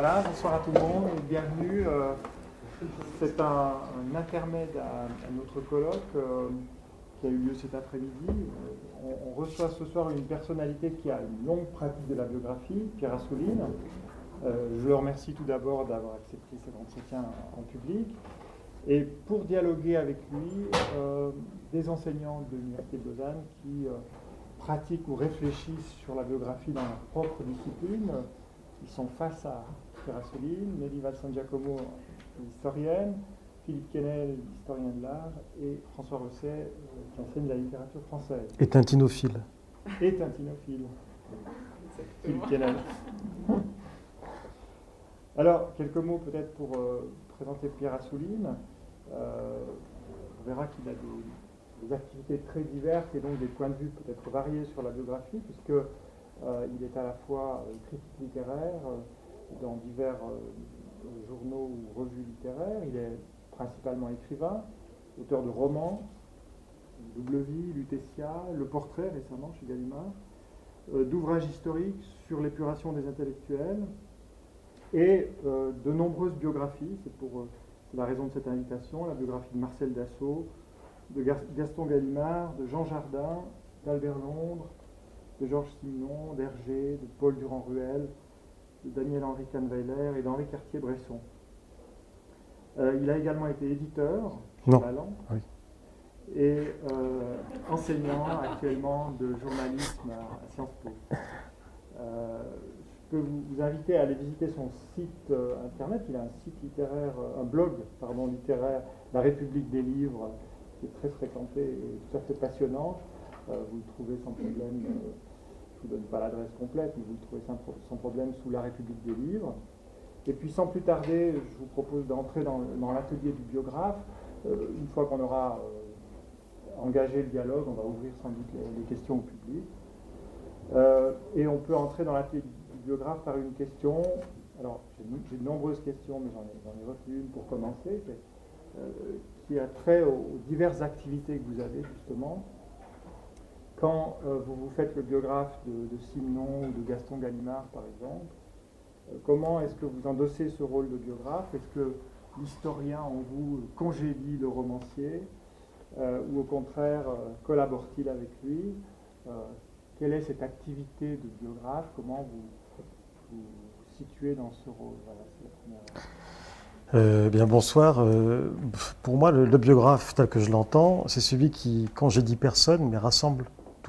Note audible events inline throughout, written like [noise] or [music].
Voilà, bonsoir à tout le monde et bienvenue. Euh, c'est un, intermède à, notre colloque euh, qui a eu lieu cet après-midi. Euh, on, reçoit ce soir une personnalité qui a une longue pratique de la biographie, Pierre Assouline. je le remercie tout d'abord d'avoir accepté cet entretien en public. Et pour dialoguer avec lui, des enseignants de l'Université de Lausanne qui pratiquent ou réfléchissent sur la biographie dans leur propre discipline. Ils sont face à Pierre Assouline, Nelly San Giacomo, historienne, Philippe Kennel, historien de l'art, et François Rosset, euh, qui enseigne la littérature française. Et tintinophile. Et tintinophile. Philippe Kennel. Alors, quelques mots peut-être pour euh, présenter Pierre Assouline. Euh, on verra qu'il a des, activités très diverses et donc des points de vue peut-être variés sur la biographie, puisque il est à la fois critique littéraire dans divers journaux ou revues littéraires. Il est principalement écrivain, auteur de romans, Double Vie, Lutetia, Le Portrait récemment chez Gallimard, euh, d'ouvrages historiques sur l'épuration des intellectuels et euh, de nombreuses biographies. C'est pour euh, la raison de cette invitation, la biographie de Marcel Dassault, de Gaston Gallimard, de Jean Jardin, d'Albert Londres, de Georges Simenon, d'Hergé, de Paul Durand-Ruel, Daniel-Henri Kahnweiler et d'Henri Cartier-Bresson. Euh, il a également été éditeur non. oui. et euh, enseignant actuellement de journalisme à, Sciences Po. Euh, je peux vous, inviter à aller visiter son site internet. Il a un site littéraire, un blog pardon, littéraire, La République des livres, qui est très fréquenté et tout à fait passionnant. vous le trouvez sans problème je ne vous donne pas l'adresse complète, mais vous le trouvez sans, problème sous la République des livres. Et puis sans plus tarder, je vous propose d'entrer dans, l'atelier du biographe. Euh, une fois qu'on aura euh, engagé le dialogue, on va ouvrir sans doute les, questions au public. Euh, et on peut entrer dans l'atelier du biographe par une question. Alors, j'ai de nombreuses questions, mais j'en ai, ai retenu une pour commencer, qui a trait aux diverses activités que vous avez justement quand euh, vous vous faites le biographe de, Simon ou de Gaston Gallimard, par exemple, euh, comment est-ce que vous endossez ce rôle de biographe? Est-ce que l'historien en vous congédie le romancier euh, ou au contraire collabore-t-il avec lui? Quelle est cette activité de biographe? Comment vous vous situez dans ce rôle? Bien bonsoir. pour moi, le, le, biographe tel que je l'entends, c'est celui qui congédie personne mais rassemble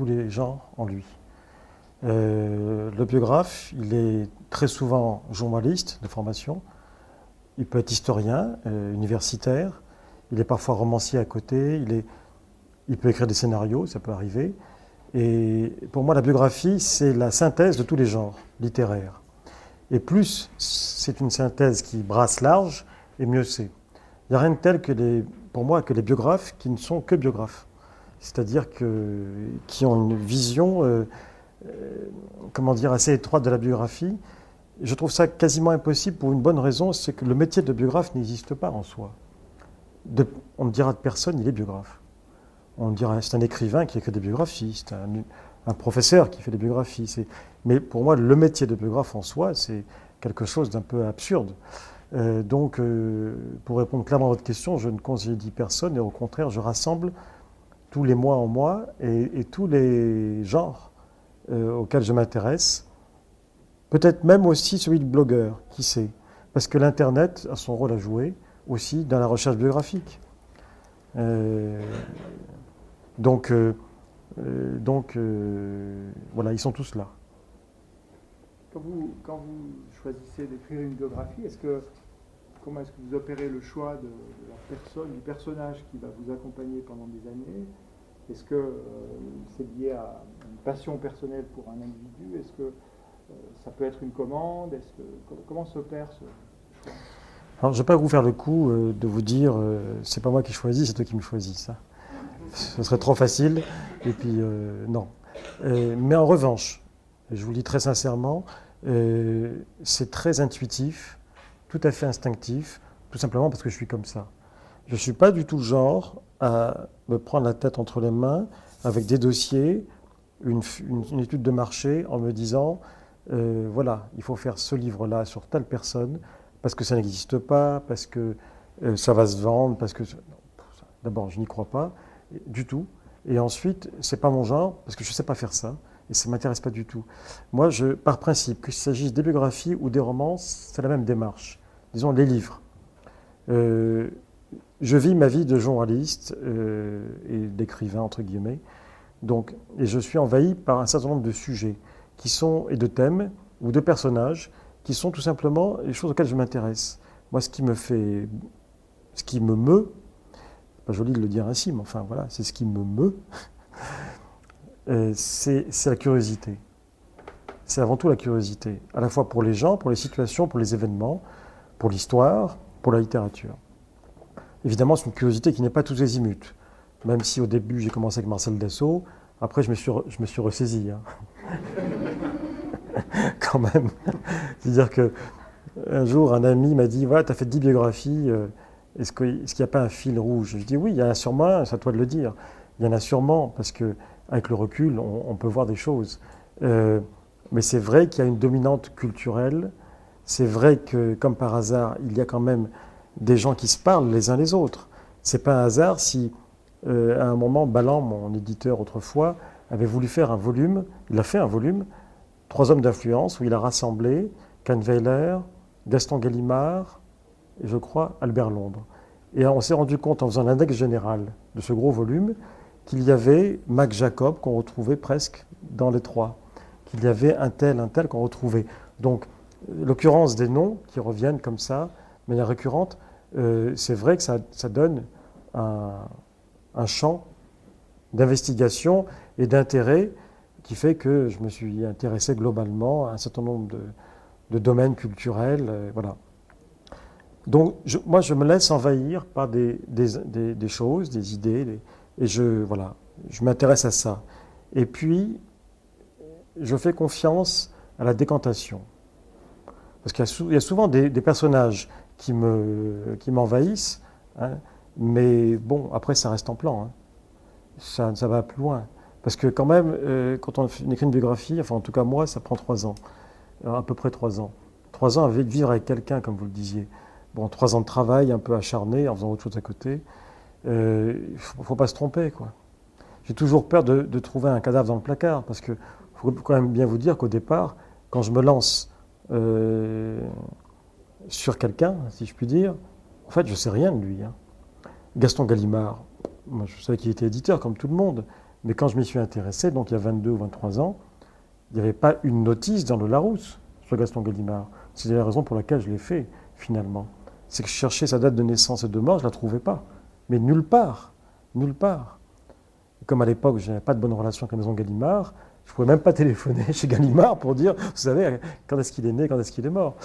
les gens en lui. Euh, le biographe, il est très souvent journaliste de formation, il peut être historien, euh, universitaire, il est parfois romancier à côté, il, peut écrire des scénarios, ça peut arriver. Et pour moi, la biographie, c'est la synthèse de tous les genres littéraires. Et plus c'est une synthèse qui brasse large, et mieux c'est. Il n'y a rien de tel pour moi que les biographes qui ne sont que biographes c'est-à-dire que, qui ont une vision, euh, euh, comment dire, assez étroite de la biographie. Je trouve ça quasiment impossible pour une bonne raison, c'est que le métier de biographe n'existe pas en soi. on ne dira de personne, il est biographe. On dira, c'est un écrivain qui écrit des biographies, c'est un, professeur qui fait des biographies. Mais pour moi, le métier de biographe en soi, c'est quelque chose d'un peu absurde. Euh, donc, pour répondre clairement à votre question, je ne congédie personne et au contraire, je rassemble tous les mois en mois et, tous les genres euh, auxquels je m'intéresse. Peut-être même aussi celui de blogueur, qui sait? Parce que l'Internet a son rôle à jouer aussi dans la recherche biographique. Euh, donc, euh, donc voilà, ils sont tous là. Quand vous, quand vous choisissez d'écrire une biographie, est-ce que comment est-ce que vous opérez le choix de, la personne, du personnage qui va vous accompagner pendant des années? Est-ce que euh, c'est lié à une passion personnelle pour un individu? Est-ce que euh, ça peut être une commande? Comment s'opère ce, choix? Alors, je ne vais pas vous faire le coup euh, de vous dire c'est pas moi qui choisis, c'est toi qui me choisis. Ça. Ce serait trop facile. Et puis, non. mais en revanche, je vous le dis très sincèrement, c'est très intuitif tout à fait instinctif, tout simplement parce que je suis comme ça. Je ne suis pas du tout le genre à me prendre la tête entre les mains avec des dossiers, une, étude de marché en me disant euh, voilà, il faut faire ce livre-là sur telle personne, parce que ça n'existe pas, parce que euh, ça va se vendre, parce que... D'abord, je n'y crois pas du tout. Et ensuite, c'est pas mon genre, parce que je ne sais pas faire ça, et ça ne m'intéresse pas du tout. Moi, je, par principe, qu'il s'agisse des biographies ou des romans, c'est la même démarche. Disons, les livres. Euh, je vis ma vie de journaliste et d'écrivain, entre guillemets. Donc, et je suis envahi par un certain nombre de sujets qui sont, et de thèmes ou de personnages qui sont tout simplement les choses auxquelles je m'intéresse. Moi, ce qui me fait, ce qui me meut, pas joli de le dire ainsi, mais enfin voilà, c'est ce qui me meut, euh, c'est la curiosité. C'est avant tout la curiosité, à la fois pour les gens, pour les situations, pour les événements, pour l'histoire, pour la littérature. Évidemment, c'est une curiosité qui n'est pas tous azimuts. Même si au début j'ai commencé avec Marcel Dassault, après je me suis, je me suis ressaisi. Hein. [laughs] Quand même. C'est-à-dire que un jour, un ami m'a dit Voilà, tu as fait 10 biographies, euh, est-ce qu'il n'y a pas un fil rouge? Je dis Oui, il y en a sûrement, c'est à toi de le dire. Il y en a sûrement, parce qu'avec le recul, on, peut voir des choses. Euh, mais c'est vrai qu'il y a une dominante culturelle. C'est vrai que, comme par hasard, il y a quand même des gens qui se parlent les uns les autres. C'est pas un hasard si euh, à un moment, Ballan, mon éditeur autrefois, avait voulu faire un volume, il a fait un volume, Trois hommes d'influence, où il a rassemblé Kahnweiler, Gaston Gallimard et je crois Albert Londres. Et on s'est rendu compte en faisant l'index général de ce gros volume qu'il y avait Mac Jacob qu'on retrouvait presque dans les trois, qu'il y avait un tel, un tel qu'on retrouvait. Donc l'occurrence des noms qui reviennent comme ça, de manière récurrente, euh, c'est vrai que ça donne un, un champ d'investigation et d'intérêt qui fait que je me suis intéressé globalement à un certain nombre de, domaines culturels. Euh, voilà. Donc moi, je me laisse envahir par des, des, choses, des idées, et je, voilà, je m'intéresse à ça. Et puis, je fais confiance à la décantation. Parce qu'il y, a souvent des, personnages qui m'envahissent. Me, qui hein, mais bon, après, ça reste en plan. Hein. Ça, ça, va plus loin. Parce que quand même, euh, quand on écrit une biographie, enfin en tout cas moi, ça prend trois ans. Euh, à peu près trois ans. Trois ans à vivre avec quelqu'un, comme vous le disiez. Bon, trois ans de travail un peu acharné, en faisant autre chose à côté. Euh, il ne faut, pas se tromper, quoi. J'ai toujours peur de, de, trouver un cadavre dans le placard, parce que faut quand même bien vous dire qu'au départ, quand je me lance sur quelqu'un, si je puis dire, en fait, je ne sais rien de lui. Hein. Gaston Gallimard, moi je savais qu'il était éditeur comme tout le monde, mais quand je m'y suis intéressé, donc il y a 22 ou 23 ans, il n'y avait pas une notice dans le Larousse sur Gaston Gallimard. C'est la raison pour laquelle je l'ai fait, finalement. C'est que je cherchais sa date de naissance et de mort, je ne la trouvais pas. Mais nulle part, nulle part. comme à l'époque, je n'avais pas de bonne relation avec la maison Gallimard, je ne pouvais même pas téléphoner [laughs] chez Gallimard pour dire, vous savez, quand est-ce qu'il est né, quand est-ce qu'il est mort.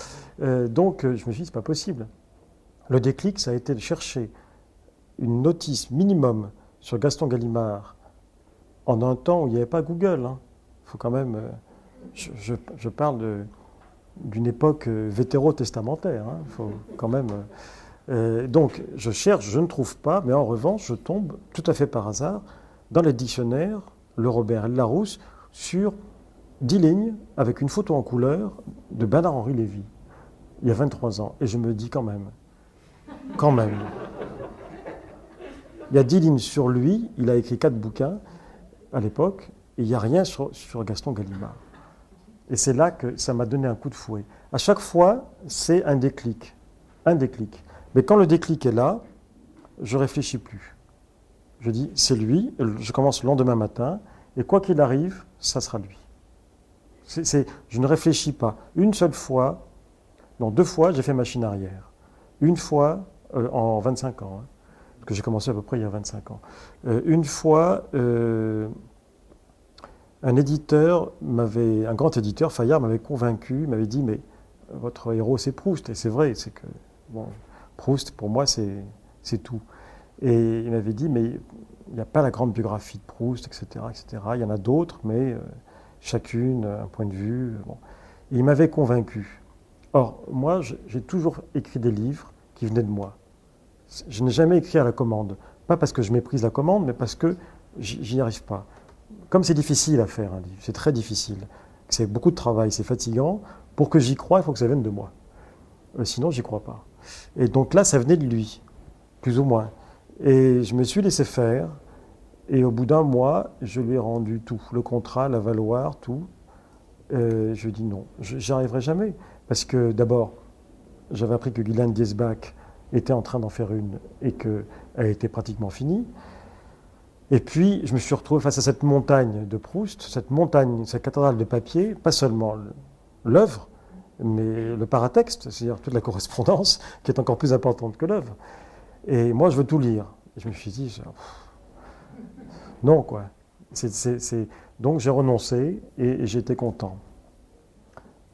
Euh, donc je me suis dit, c'est pas possible. Le déclic, ça a été de chercher une notice minimum sur Gaston Gallimard en un temps où il n'y avait pas Google. Il hein. faut quand même. Euh, je, parle d'une époque euh, vétéro-testamentaire. Il hein. faut quand même. Euh, donc, je cherche, je ne trouve pas, mais en revanche, je tombe tout à fait par hasard dans les dictionnaires, le Robert Larousse, sur dix lignes avec une photo en couleur de Bernard-Henri Lévy, il y a 23 ans. Et je me dis quand même, quand même. Il y a dix lignes sur lui, il a écrit quatre bouquins à l'époque, et il n'y a rien sur, Gaston Gallimard. Et c'est là que ça m'a donné un coup de fouet. À chaque fois, c'est un déclic. Un déclic. Mais quand le déclic est là, je réfléchis plus. Je dis, c'est lui, je commence le lendemain matin, et quoi qu'il arrive, ça sera lui. je ne réfléchis pas. Une seule fois, non, deux fois, j'ai fait machine arrière. Une fois euh, en 25 ans. Hein que j'ai commencé à peu près il y a 25 ans. Euh, une fois, euh, un éditeur m'avait, un grand éditeur, Fayard, m'avait convaincu, m'avait dit mais votre héros c'est Proust et c'est vrai, c'est que bon, Proust pour moi c'est tout. Et il m'avait dit mais il n'y a pas la grande biographie de Proust, etc., etc. Il y en a d'autres, mais euh, chacune un point de vue. Bon. il m'avait convaincu. Or moi j'ai toujours écrit des livres qui venaient de moi. Je n'ai jamais écrit à la commande. Pas parce que je méprise la commande, mais parce que j'y arrive pas. Comme c'est difficile à faire un livre, c'est très difficile. c'est beaucoup de travail, c'est fatigant. Pour que j'y croie, il faut que ça vienne de moi. Euh, sinon, j'y crois pas. Et donc là, ça venait de lui, plus ou moins. Et je me suis laissé faire. Et au bout d'un mois, je lui ai rendu tout, le contrat, la valoir, tout. Je lui ai dit non, j'y arriverai jamais. Parce que d'abord, j'avais appris que Guylaine Diesbach était en train d'en faire une et qu'elle était pratiquement finie. Et puis, je me suis retrouvé face à cette montagne de Proust, cette montagne, cette cathédrale de papier, pas seulement l'œuvre, mais le paratexte, c'est-à-dire toute la correspondance, qui est encore plus importante que l'œuvre. Et moi, je veux tout lire. Et je me suis dit, non, quoi. Donc, j'ai renoncé et, j'ai été content.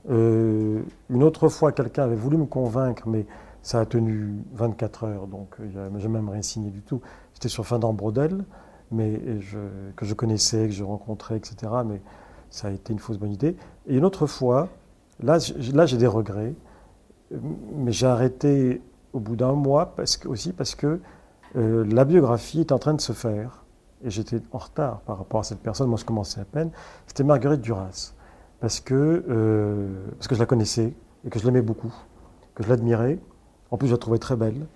Euh, une autre fois, quelqu'un avait voulu me convaincre, mais ça a tenu 24 heures, donc euh, je n'ai même rien signé du tout. C'était sur Findant Brodel, que je connaissais, que je rencontrais, etc. Mais ça a été une fausse bonne idée. Et une autre fois, là j'ai des regrets, mais j'ai arrêté au bout d'un mois parce que, aussi parce que euh, la biographie est en train de se faire. Et j'étais en retard par rapport à cette personne, moi je commençais à peine. C'était Marguerite Duras. Parce que, euh, parce que je la connaissais et que je l'aimais beaucoup, que je l'admirais. En plus, je la trouvais très belle.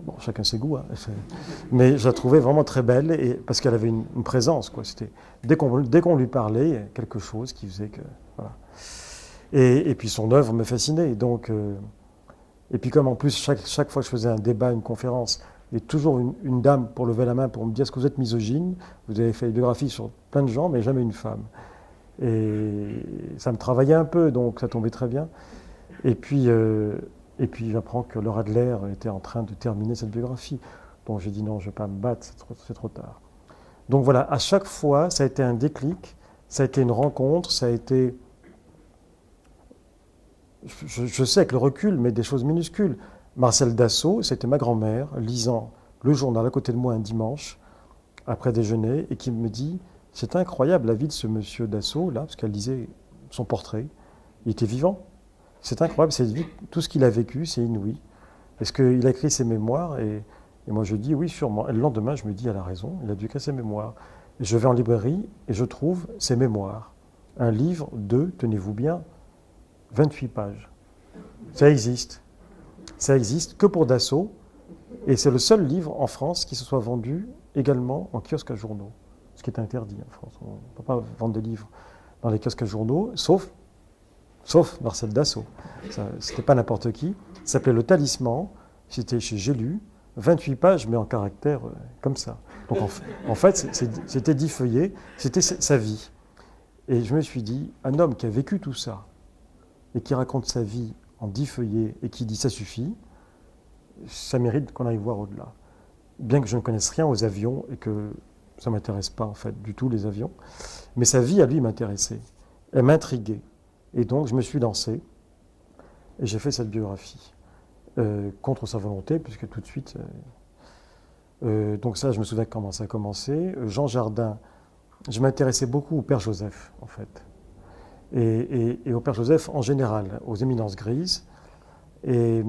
Bon, chacun ses goûts, hein. [laughs] mais je la trouvais vraiment très belle et, parce qu'elle avait une, présence. Quoi. C'était, dès, qu'on, dès qu'on lui parlait, quelque chose qui faisait que. Voilà. Et, et, puis son œuvre me fascinait. Donc, euh, et puis, comme en plus, chaque, chaque, fois que je faisais un débat, une conférence, il y a toujours une, dame pour lever la main pour me dire est-ce que vous êtes misogyne? Vous avez fait une biographie sur plein de gens, mais jamais une femme. Et ça me travaillait un peu, donc ça tombait très bien. Et puis. Euh, puis j'apprends que Laura Adler était en train de terminer cette biographie. Donc j'ai dit non, je ne vais pas me battre, c'est trop, tard. Donc voilà, à chaque fois, ça a été un déclic, ça a été une rencontre, ça a été, je, sais avec le recul, mais des choses minuscules. Marcel Dassault, c'était ma grand-mère, lisant le journal à côté de moi un dimanche, après déjeuner, et qui me dit, c'est incroyable la vie de ce monsieur Dassault, là, parce qu'elle lisait son portrait, il était vivant. C'est incroyable cette vie, tout ce qu'il a vécu, c'est inouï. Est-ce qu'il a écrit ses mémoires? Et, moi je dis oui, sûrement. Et le lendemain, je me dis, elle a raison, il a dû écrire ses mémoires. je vais en librairie et je trouve ses mémoires. Un livre de, tenez-vous bien, 28 pages. Ça existe. Ça existe que pour Dassault. Et c'est le seul livre en France qui se soit vendu également en kiosque à journaux. Ce qui est interdit en France. On ne peut pas vendre des livres dans les kiosques à journaux, sauf sauf Marcel Dassault. C'était pas n'importe qui. Ça s'appelait Le Talisman. C'était chez J'ai lu. 28 pages, mais en caractère euh, comme ça. Donc en, fait, c'était dix feuillets, c'était sa vie. Et je me suis dit, un homme qui a vécu tout ça, et qui raconte sa vie en dix feuillets, et qui dit ça suffit, ça mérite qu'on aille voir au-delà. Bien que je ne connaisse rien aux avions, et que ça ne m'intéresse pas en fait du tout les avions, mais sa vie à lui m'intéressait. Elle m'intriguait. Et donc, je me suis lancé et j'ai fait cette biographie. Euh, contre sa volonté, puisque tout de suite. Euh, euh, donc, ça, je me souviens comment ça a commencé. Jean Jardin, je m'intéressais beaucoup au Père Joseph, en fait. Et, au Père Joseph en général, aux éminences grises. Et,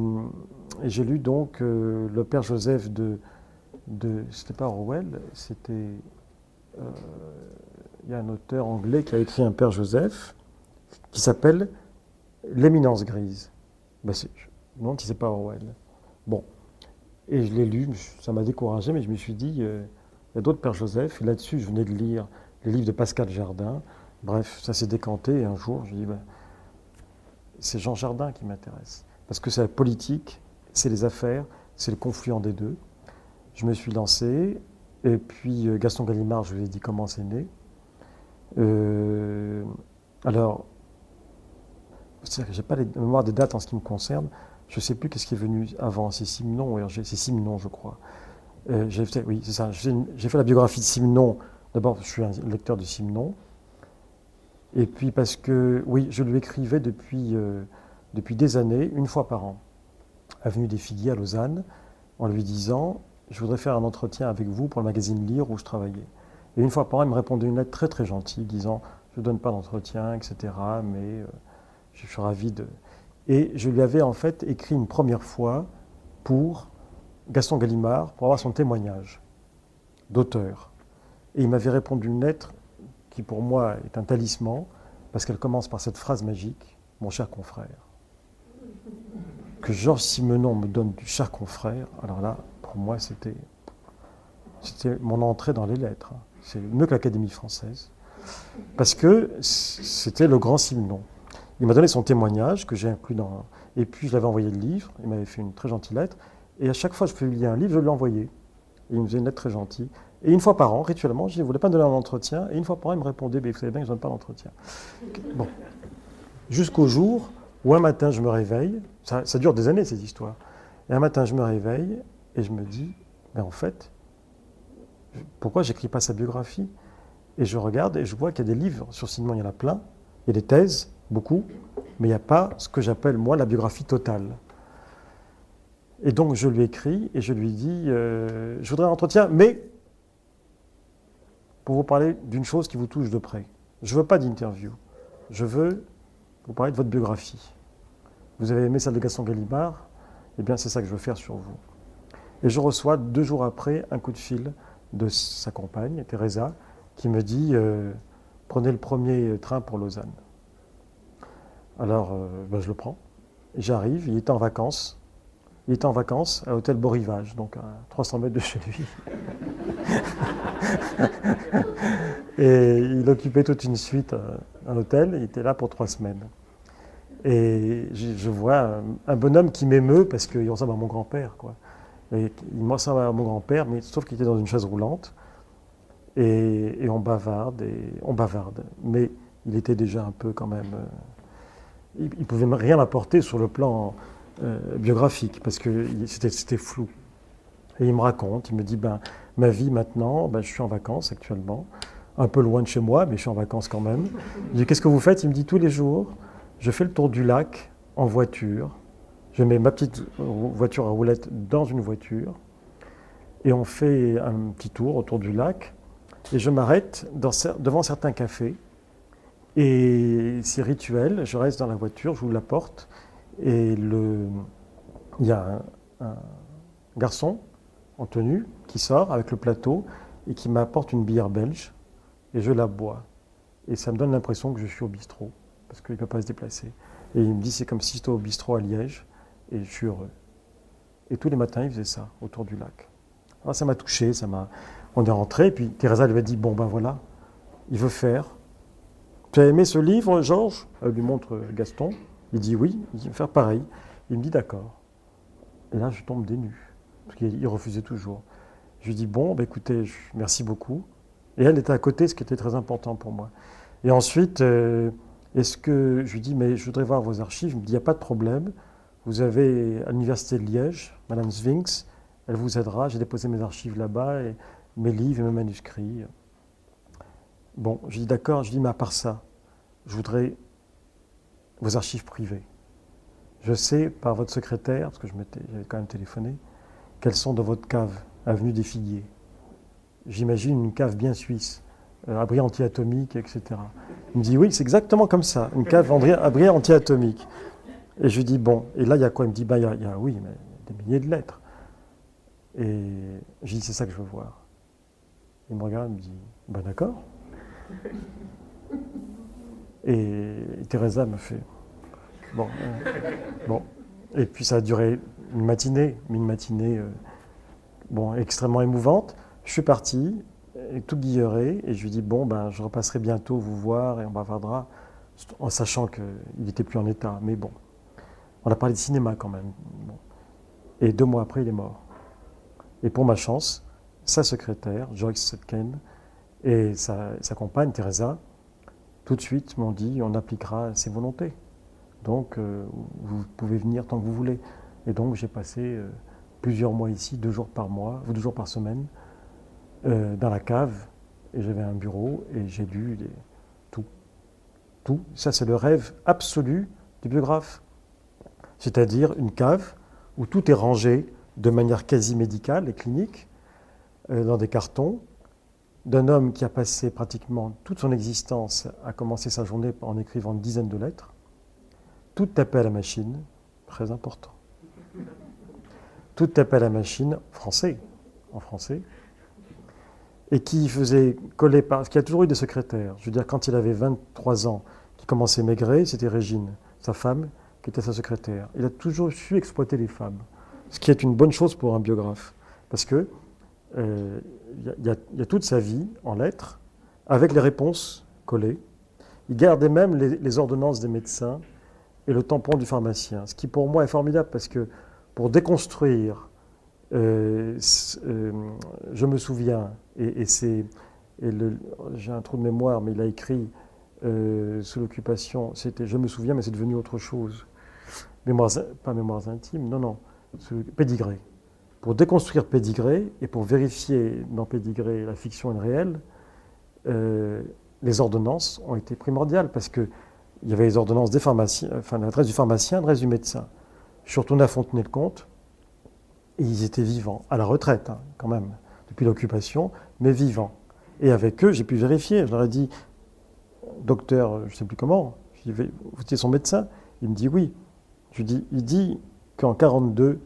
j'ai lu donc le Père Joseph de. de c'était pas Orwell, c'était. Il y a un auteur anglais qui a écrit un Père Joseph qui s'appelle L'éminence grise. Ben demande si c'est pas Orwell. Bon. Et je l'ai lu, ça m'a découragé, mais je me suis dit, euh, il y a d'autres Père Joseph. Là-dessus, je venais de lire les livres de Pascal Jardin. Bref, ça s'est décanté. Et un jour, je dis, ben, c'est Jean Jardin qui m'intéresse. Parce que c'est la politique, c'est les affaires, c'est le conflit des deux. Je me suis lancé. Et puis, euh, Gaston Gallimard, je vous ai dit comment c'est né. Euh, alors, c'est-à-dire je n'ai pas la mémoire des dates en ce qui me concerne. Je ne sais plus qu'est-ce qui est venu avant. C'est Simon, c'est je crois. Euh, j'ai fait, oui, c'est ça. J'ai fait la biographie de Simon. D'abord, je suis un lecteur de Simon. Et puis parce que, oui, je lui écrivais depuis, euh, depuis des années, une fois par an, avenue des Figuiers à Lausanne, en lui disant Je voudrais faire un entretien avec vous pour le magazine Lire où je travaillais. Et une fois par an, il me répondait une lettre très très gentille disant Je ne donne pas d'entretien, etc. Mais. Euh, je suis ravi de. Et je lui avais en fait écrit une première fois pour Gaston Gallimard, pour avoir son témoignage d'auteur. Et il m'avait répondu une lettre qui pour moi est un talisman, parce qu'elle commence par cette phrase magique, mon cher confrère. Que Georges Simenon me donne du cher confrère, alors là, pour moi, c'était, c'était mon entrée dans les lettres. C'est mieux que l'Académie française. Parce que c'était le grand Simenon. Il m'a donné son témoignage que j'ai inclus dans. Et puis je l'avais envoyé le livre, il m'avait fait une très gentille lettre. Et à chaque fois que je publiais un livre, je lui envoyais. Il me faisait une lettre très gentille. Et une fois par an, rituellement, je ne voulais pas donner un entretien? Et une fois par an, il me répondait Vous savez bien que je ne donne pas d'entretien. Bon. Jusqu'au jour où un matin, je me réveille. Ça, dure des années, ces histoires. Et un matin, je me réveille et je me dis Mais en fait, pourquoi j'écris pas sa biographie? Et je regarde et je vois qu'il y a des livres sur Simon, il y en a plein. Il y a des thèses, beaucoup, mais il n'y a pas ce que j'appelle, moi, la biographie totale. Et donc, je lui écris et je lui dis euh, Je voudrais un entretien, mais pour vous parler d'une chose qui vous touche de près. Je ne veux pas d'interview. Je veux vous parler de votre biographie. Vous avez aimé celle de Gaston Gallimard? Eh bien, c'est ça que je veux faire sur vous. Et je reçois deux jours après un coup de fil de sa compagne, Teresa, qui me dit euh, Prenez le premier train pour Lausanne. Alors, euh, ben, je le prends. J'arrive, il était en vacances. Il était en vacances à l'hôtel Beau Rivage, donc à 300 mètres de chez lui. [laughs] et il occupait toute une suite, euh, un hôtel, il était là pour trois semaines. Et je vois un, bonhomme qui m'émeut parce qu'il ressemble à mon grand-père. Quoi. il ressemble à mon grand-père, mais sauf qu'il était dans une chaise roulante. Et, on bavarde, et on bavarde. Mais il était déjà un peu quand même. Euh, il ne pouvait rien apporter sur le plan biographique, parce que c'était flou. Et il me raconte, il me dit, ben, ma vie maintenant, ben, je suis en vacances actuellement, un peu loin de chez moi, mais je suis en vacances quand même. Je dis, qu'est-ce que vous faites? Il me dit, tous les jours, je fais le tour du lac en voiture, je mets ma petite voiture à roulettes dans une voiture, et on fait un petit tour autour du lac, et je m'arrête devant certains cafés, et c'est rituel, je reste dans la voiture, j'ouvre la porte, et il y a un, garçon en tenue qui sort avec le plateau et qui m'apporte une bière belge, et je la bois. Et ça me donne l'impression que je suis au bistrot, parce qu'il ne peut pas se déplacer. Et il me dit, c'est comme si j'étais au bistrot à Liège, et je suis heureux. Et tous les matins, il faisait ça, autour du lac. Alors ça m'a touché, ça m'a... On est rentré, et puis Teresa lui a dit, bon ben voilà, il veut faire tu as aimé ce livre, Georges? Elle lui montre Gaston. Il dit oui, il veut faire pareil. Il me dit d'accord. Et là, je tombe des nues, parce qu'il refusait toujours. Je lui dis bon, bah, écoutez, merci beaucoup. Et elle était à côté, ce qui était très important pour moi. Et ensuite, euh, est-ce que je lui dis mais je voudrais voir vos archives. Il me dit il n'y a pas de problème. Vous avez à l'université de Liège, Madame Sphinx, elle vous aidera. J'ai déposé mes archives là-bas mes livres et mes manuscrits. Bon, je dis d'accord, je dis, mais à part ça, je voudrais vos archives privées. Je sais par votre secrétaire, parce que j'avais quand même téléphoné, qu'elles sont dans votre cave, avenue des Figuiers. J'imagine une cave bien suisse, euh, abri anti-atomique, etc. Il me dit oui, c'est exactement comme ça, une cave abri anti-atomique. Et je lui dis bon, et là il y a quoi? Il me dit bah, il y, a, il y a oui, mais des milliers de lettres. Et je dis c'est ça que je veux voir. Il me regarde, il me dit ben d'accord. Et Teresa me fait. Bon, euh, bon. Et puis ça a duré une matinée, une matinée euh, bon, extrêmement émouvante. Je suis parti, tout guilleré, et je lui dis Bon, ben, je repasserai bientôt vous voir et on bavardera, en sachant qu'il n'était plus en état. Mais bon, on a parlé de cinéma quand même. Et deux mois après, il est mort. Et pour ma chance, sa secrétaire, Joyce Sutken, et sa, compagne, Teresa, tout de suite m'ont dit on appliquera ses volontés. Donc euh, vous pouvez venir tant que vous voulez. Et donc j'ai passé euh, plusieurs mois ici, deux jours par mois, ou deux jours par semaine, euh, dans la cave. Et j'avais un bureau et j'ai lu tout. Tout. Ça, c'est le rêve absolu du biographe. C'est-à-dire une cave où tout est rangé de manière quasi médicale et clinique, dans des cartons, d'un homme qui a passé pratiquement toute son existence à commencer sa journée en écrivant une dizaine de lettres, tout tapé à la machine, très important. Tout tapé à la machine, français, en français, et qui faisait coller par. qui a toujours eu des secrétaires. Je veux dire, quand il avait 23 ans, qui commençait Maigret, c'était Régine, sa femme, qui était sa secrétaire. Il a toujours su exploiter les femmes, ce qui est une bonne chose pour un biographe, parce que euh, il y, a toute sa vie en lettres, avec les réponses collées. Il gardait même les, ordonnances des médecins et le tampon du pharmacien, ce qui pour moi est formidable, parce que pour déconstruire, euh, euh, je me souviens, et, c'est, j'ai un trou de mémoire, mais il a écrit sous l'occupation, c'était, je me souviens, mais c'est devenu autre chose. Mémoires, pas mémoires intimes, non, non, pédigré pour déconstruire Pédigré et pour vérifier dans Pédigré la fiction et le réel, euh, les ordonnances ont été primordiales parce qu'il y avait les ordonnances des pharmaciens, enfin l'adresse du pharmacien, l'adresse du médecin. Je suis retourné à Fontenay-le-Comte et ils étaient vivants, à la retraite hein, quand même, depuis l'occupation, mais vivants. Et avec eux, j'ai pu vérifier. Je leur ai dit, docteur, je ne sais plus comment, je vous étiez son médecin? Il me dit oui. Je lui dis, il dit qu'en 42,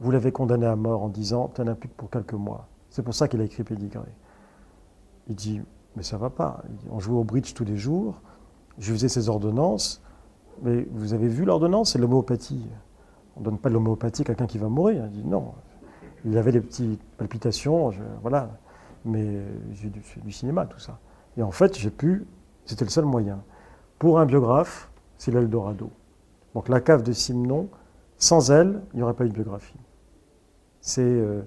vous l'avez condamné à mort en disant plus que pour quelques mois. C'est pour ça qu'il a écrit Pédigré. Il dit Mais ça va pas. on jouait au bridge tous les jours. Je faisais ses ordonnances. Mais vous avez vu l'ordonnance? C'est l'homéopathie. On ne donne pas de l'homéopathie à quelqu'un qui va mourir. Il dit Non. Il avait des petites palpitations. voilà. Mais j'ai du, du cinéma, tout ça. Et en fait, j'ai pu. C'était le seul moyen. Pour un biographe, c'est l'Eldorado. Donc la cave de Simon, sans elle, il n'y aurait pas eu de biographie. C'est euh,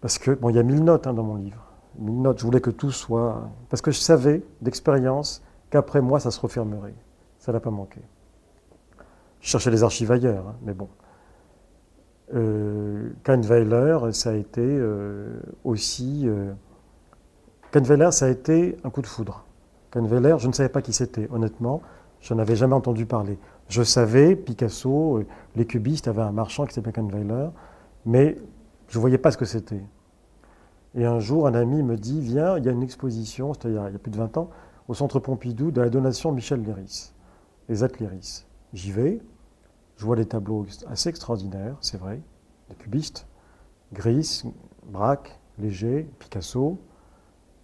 parce que bon, il y a mille notes hein, dans mon livre. Mille notes. Je voulais que tout soit parce que je savais d'expérience qu'après moi, ça se refermerait. Ça n'a pas manqué. Je cherchais les archives ailleurs, hein, mais bon. Euh, Kahnweiler, ça a été euh, aussi. Euh, Kahnweiler, ça a été un coup de foudre. Kahnweiler, je ne savais pas qui c'était, honnêtement. Je n'avais jamais entendu parler. Je savais, Picasso, euh, les cubistes avaient un marchand qui s'appelait Kahnweiler. Mais je ne voyais pas ce que c'était. Et un jour, un ami me dit Viens, il y a une exposition, c'était il, y a plus de 20 ans, au centre Pompidou de la donation Michel Léris, les actes Léris. J'y vais, je vois des tableaux assez extraordinaires, c'est vrai, des cubistes, Gris, Braque, Léger, Picasso,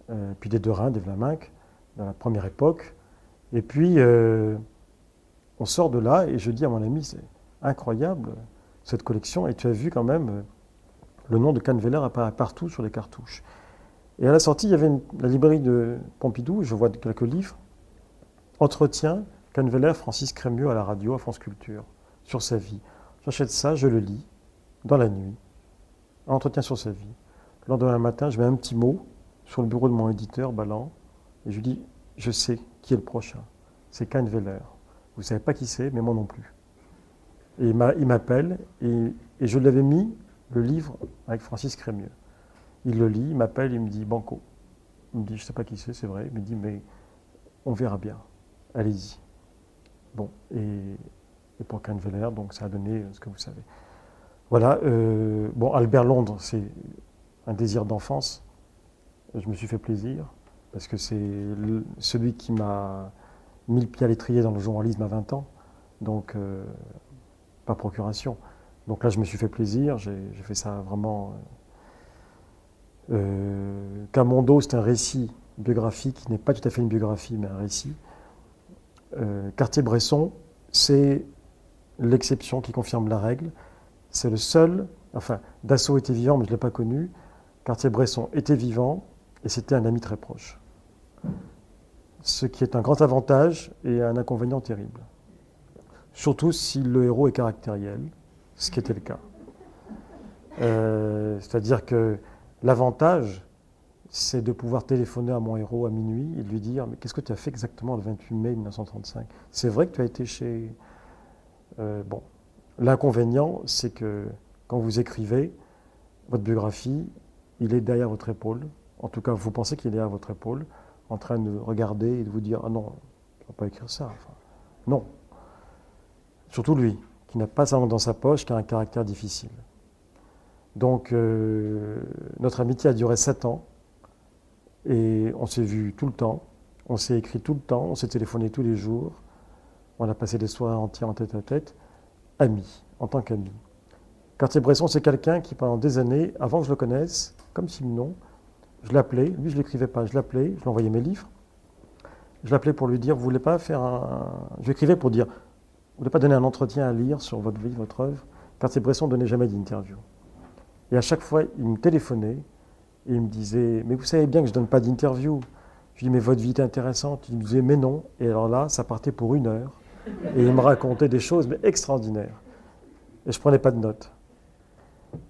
euh, puis des Derain, des Vlaminck, dans la première époque. Et puis, euh, on sort de là et je dis à mon ami C'est incroyable, cette collection, et tu as vu quand même euh, le nom de Canveller apparaît partout sur les cartouches. Et à la sortie, il y avait la librairie de Pompidou, je vois quelques livres. Entretien, Canveller, Francis Crémieux à la radio, à France Culture, sur sa vie. J'achète ça, je le lis, dans la nuit. Entretien sur sa vie. Le lendemain matin, je mets un petit mot sur le bureau de mon éditeur, Ballant, et je lui dis Je sais qui est le prochain. C'est Canveller. Vous ne savez pas qui c'est, mais moi non plus. Et il m'appelle, et, je l'avais mis, le livre, avec Francis Crémieux. Il le lit, il m'appelle, il me dit Banco. Il me dit Je ne sais pas qui c'est, c'est vrai. Il me dit Mais on verra bien. Allez-y. Bon, et, pour Canveller, donc ça a donné ce que vous savez. Voilà. Euh, bon, Albert Londres, c'est un désir d'enfance. Je me suis fait plaisir, parce que c'est celui qui m'a mis le pied à l'étrier dans le journalisme à 20 ans. Donc, euh, procuration. Donc là, je me suis fait plaisir, j'ai fait ça vraiment. Euh, euh, Camondo, c'est un récit biographique qui n'est pas tout à fait une biographie, mais un récit. Euh, Cartier-Bresson, c'est l'exception qui confirme la règle. C'est le seul, enfin, Dassault était vivant, mais je ne l'ai pas connu. Cartier-Bresson était vivant et c'était un ami très proche. Ce qui est un grand avantage et un inconvénient terrible surtout si le héros est caractériel, ce qui était le cas. Euh, c'est-à-dire que l'avantage, c'est de pouvoir téléphoner à mon héros à minuit et lui dire Mais qu'est-ce que tu as fait exactement le 28 mai 1935 C'est vrai que tu as été chez. Euh, bon. L'inconvénient, c'est que quand vous écrivez votre biographie, il est derrière votre épaule. En tout cas, vous pensez qu'il est derrière votre épaule, en train de regarder et de vous dire Ah non, je ne vais pas écrire ça. non, Surtout lui, qui n'a pas sa langue dans sa poche, qui a un caractère difficile. Donc, euh, notre amitié a duré sept ans. Et on s'est vu tout le temps. On s'est écrit tout le temps. On s'est téléphoné tous les jours. On a passé des soirées entières en tête à tête. Amis, en tant qu'amis. Cartier-Bresson, c'est quelqu'un qui, pendant des années, avant que je le connaisse, comme Simon, je l'appelais. Lui, je l'écrivais pas. Je l'appelais, je lui envoyais mes livres. Je l'appelais pour lui dire, vous voulez pas faire un... Je lui écrivais pour dire, vous voulez pas donner un entretien à lire sur votre vie, votre œuvre? Cartier-Bresson ne donnait jamais d'interview. Et à chaque fois, il me téléphonait et il me disait, mais vous savez bien que je ne donne pas d'interview. Je lui dis, mais votre vie est intéressante. Il me disait, mais non. Et alors là, ça partait pour une heure. Et il me racontait des choses mais extraordinaires. Et je ne prenais pas de notes.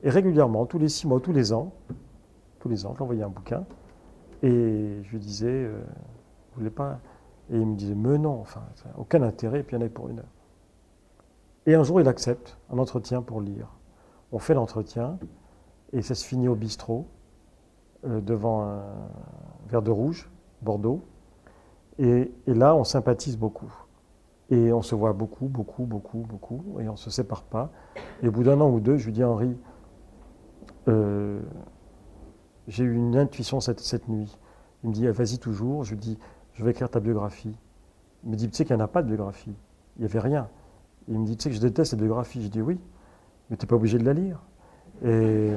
Et régulièrement, tous les six mois, tous les ans, tous les ans, je l'envoyais un bouquin. Et je lui disais, euh, vous voulez pas? Et il me disait, mais non, enfin, aucun intérêt, et puis il y en avait pour une heure. Et un jour, il accepte un entretien pour lire. On fait l'entretien, et ça se finit au bistrot, euh, devant un verre de rouge, Bordeaux. Et, là, on sympathise beaucoup. Et on se voit beaucoup, beaucoup, beaucoup, beaucoup, et on ne se sépare pas. Et au bout d'un an ou deux, je lui dis, Henri, euh, j'ai eu une intuition cette, nuit. Il me dit, vas-y toujours. Je lui dis, je vais écrire ta biographie. Il me dit, tu sais qu'il n'y en a pas de biographie. Il n'y avait rien. Il me dit, tu sais que je déteste la biographie. Je dis, oui, mais tu n'es pas obligé de la lire. Et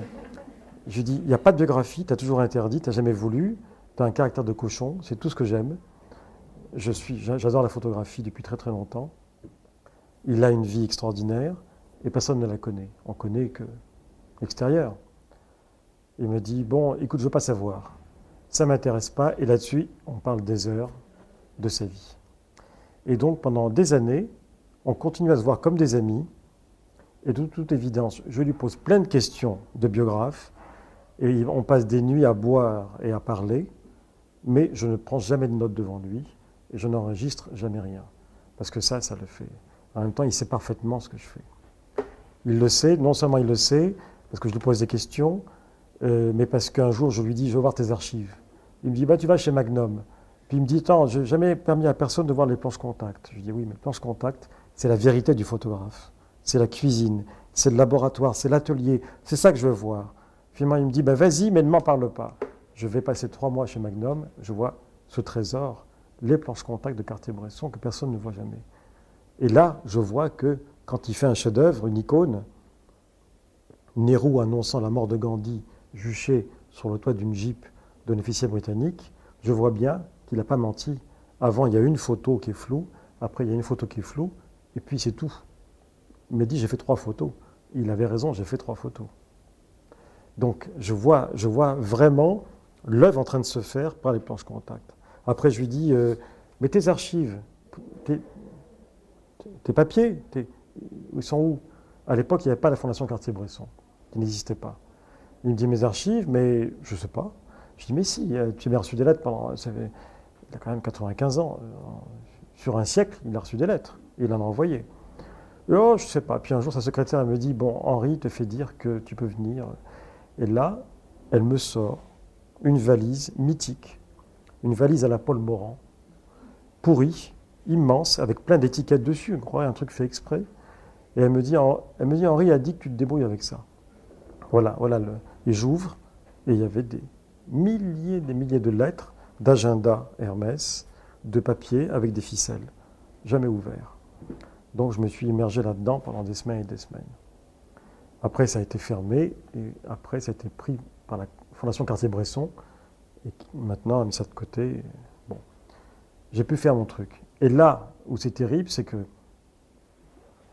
je lui dis, il n'y a pas de biographie, tu as toujours interdit, tu n'as jamais voulu, tu as un caractère de cochon, c'est tout ce que j'aime. Je suis, j'adore la photographie depuis très très longtemps. Il a une vie extraordinaire et personne ne la connaît. On connaît que l'extérieur. Il me dit, bon, écoute, je veux pas savoir. Ça m'intéresse pas. Et là-dessus, on parle des heures de sa vie. Et donc, pendant des années, on continue à se voir comme des amis. Et de toute évidence, je lui pose plein de questions de biographe. Et on passe des nuits à boire et à parler. Mais je ne prends jamais de notes devant lui. Et je n'enregistre jamais rien. Parce que ça, ça le fait. En même temps, il sait parfaitement ce que je fais. Il le sait, non seulement il le sait, parce que je lui pose des questions, euh, mais parce qu'un jour, je lui dis, je veux voir tes archives. Il me dit, bah, tu vas chez Magnum. Puis il me dit, attends, je n'ai jamais permis à personne de voir les planches contact. Je lui dis, oui, mais planches contact, c'est la vérité du photographe. C'est la cuisine, c'est le laboratoire, c'est l'atelier. C'est ça que je veux voir. Finalement, il me dit, bah, vas-y, mais ne m'en parle pas. Je vais passer trois mois chez Magnum, je vois ce trésor, les planches contact de Cartier-Bresson que personne ne voit jamais. Et là, je vois que quand il fait un chef-d'œuvre, une icône, Nehru annonçant la mort de Gandhi juché sur le toit d'une jeep d'un officier britannique, je vois bien qu'il n'a pas menti. Avant, il y a une photo qui est floue, après, il y a une photo qui est floue, et puis c'est tout. Il m'a dit, j'ai fait trois photos. Il avait raison, j'ai fait trois photos. Donc, je vois, je vois vraiment l'œuvre en train de se faire par les planches contact. Après, je lui dis, euh, mais tes archives, tes, tes papiers, ils sont où? À l'époque, il n'y avait pas la Fondation Cartier-Bresson, qui n'existait pas. Il me dit mes archives, mais je ne sais pas. Je dis mais si, euh, tu m'as reçu des lettres pendant. il a quand même 95 ans. Euh, sur un siècle, il a reçu des lettres. Il en a envoyé. Oh, je ne sais pas. Puis un jour, sa secrétaire me dit Bon, Henri te fait dire que tu peux venir. Et là, elle me sort une valise mythique, une valise à la Paul Morand, pourrie, immense, avec plein d'étiquettes dessus, on croit un truc fait exprès. Et elle me dit, elle me dit Henri a dit que tu te débrouilles avec ça. Voilà, voilà. Le, et j'ouvre, et il y avait des milliers des milliers de lettres, d'agenda Hermès, de papier avec des ficelles, jamais ouvert. Donc je me suis immergé là-dedans pendant des semaines et des semaines. Après, ça a été fermé, et après, ça a été pris par la Fondation Cartier-Bresson, et maintenant, on a mis ça de côté. Bon, j'ai pu faire mon truc. Et là où c'est terrible, c'est que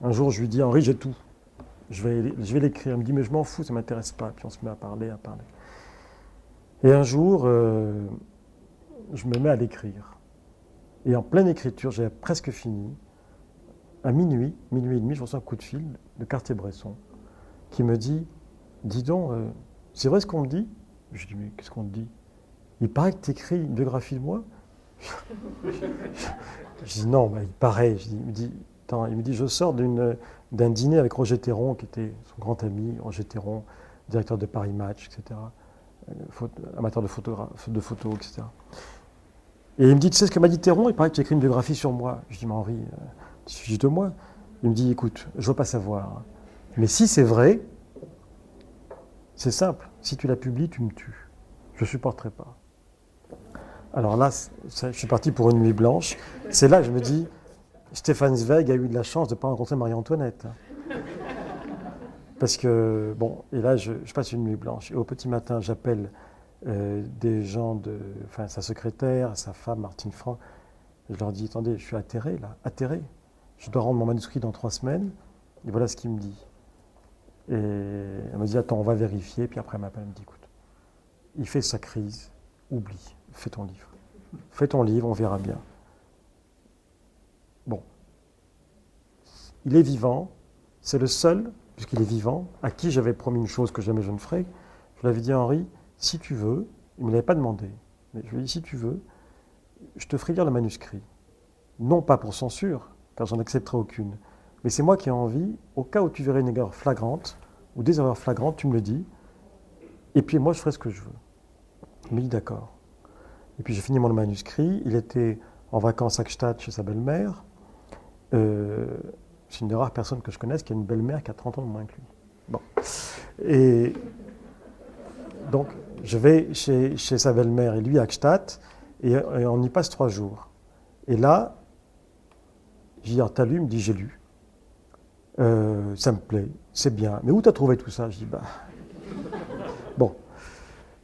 un jour, je lui dis, Henri, j'ai tout je vais, l'écrire. Il me dit, mais je m'en fous, ça ne m'intéresse pas. Puis on se met à parler, à parler. Et un jour, euh, je me mets à l'écrire. Et en pleine écriture, j'avais presque fini. À minuit, minuit et demi, je reçois un coup de fil de Cartier-Bresson qui me dit Dis donc, euh, c'est vrai ce qu'on me dit? Je dis Mais qu'est-ce qu'on te dit? Il paraît que tu écris une biographie de moi? [laughs] Je dis Non, il paraît. Il me dit il me dit, je sors d'un dîner avec Roger Théron, qui était son grand ami, Roger Théron, directeur de Paris Match, etc., euh, amateur de, de photos, etc. Et il me dit, tu sais ce que m'a dit Théron? Il paraît que tu as écrit une biographie sur moi. Je dis, mais Henri, euh, te fiches de moi Il me dit, écoute, je ne veux pas savoir. Mais si c'est vrai, c'est simple. Si tu la publies, tu me tues. Je ne supporterai pas. Alors là, je suis parti pour une nuit blanche. C'est là que je me dis, Stéphane Zweig a eu de la chance de ne pas rencontrer Marie-Antoinette. Parce que, bon, et là, je, passe une nuit blanche. Et au petit matin, j'appelle euh, des gens de. Enfin, sa secrétaire, sa femme, Martine Franck. Je leur dis, attendez, je suis atterré là, atterré. Je dois rendre mon manuscrit dans trois semaines. Et voilà ce qu'il me dit. Et elle me dit, attends, on va vérifier. Puis après, elle m'appelle, elle me dit, écoute, il fait sa crise, oublie, fais ton livre. Fais ton livre, on verra bien. Bon. Il est vivant, c'est le seul, puisqu'il est vivant, à qui j'avais promis une chose que jamais je ne ferai. Je lui avais dit, Henri, si tu veux, il ne me l'avait pas demandé, mais je lui ai dit, si tu veux, je te ferai lire le manuscrit. Non pas pour censure, car j'en accepterai aucune, mais c'est moi qui ai envie, au cas où tu verrais une erreur flagrante, ou des erreurs flagrantes, tu me le dis, et puis moi je ferai ce que je veux. Il me dit d'accord. Et puis j'ai fini mon manuscrit, il était en vacances à Gstaad chez sa belle-mère. Euh, c'est une des rares personnes que je connaisse qui a une belle-mère qui a 30 ans de moins que lui. Bon. Et donc, je vais chez, chez sa belle-mère et lui à Gstaad, et, et, on y passe trois jours. Et là, j'ai dit, ah, t'as lu Il me dit, j'ai lu. Euh, ça me plaît, c'est bien. Mais où t'as trouvé tout ça? Je dis, bah. Bon.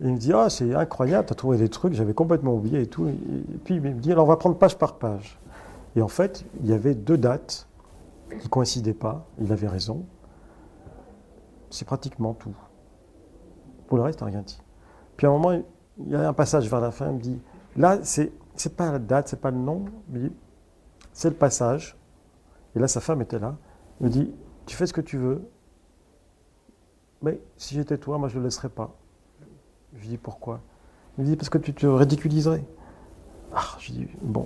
Il me dit, ah, c'est incroyable, t'as trouvé des trucs, j'avais complètement oublié et tout. Et puis il me dit, alors on va prendre page par page. Et en fait, il y avait deux dates qui ne coïncidaient pas. Il avait raison. C'est pratiquement tout. Pour le reste, rien dit. Puis à un moment, il y a un passage vers la fin, il me dit, là, c'est n'est pas la date, c'est pas le nom, c'est le passage. Et là, sa femme était là. Il me dit, tu fais ce que tu veux, mais si j'étais toi, moi, je ne le laisserais pas. Je lui dis, pourquoi? Il me dit, parce que tu te ridiculiserais. Ah, je dis, bon.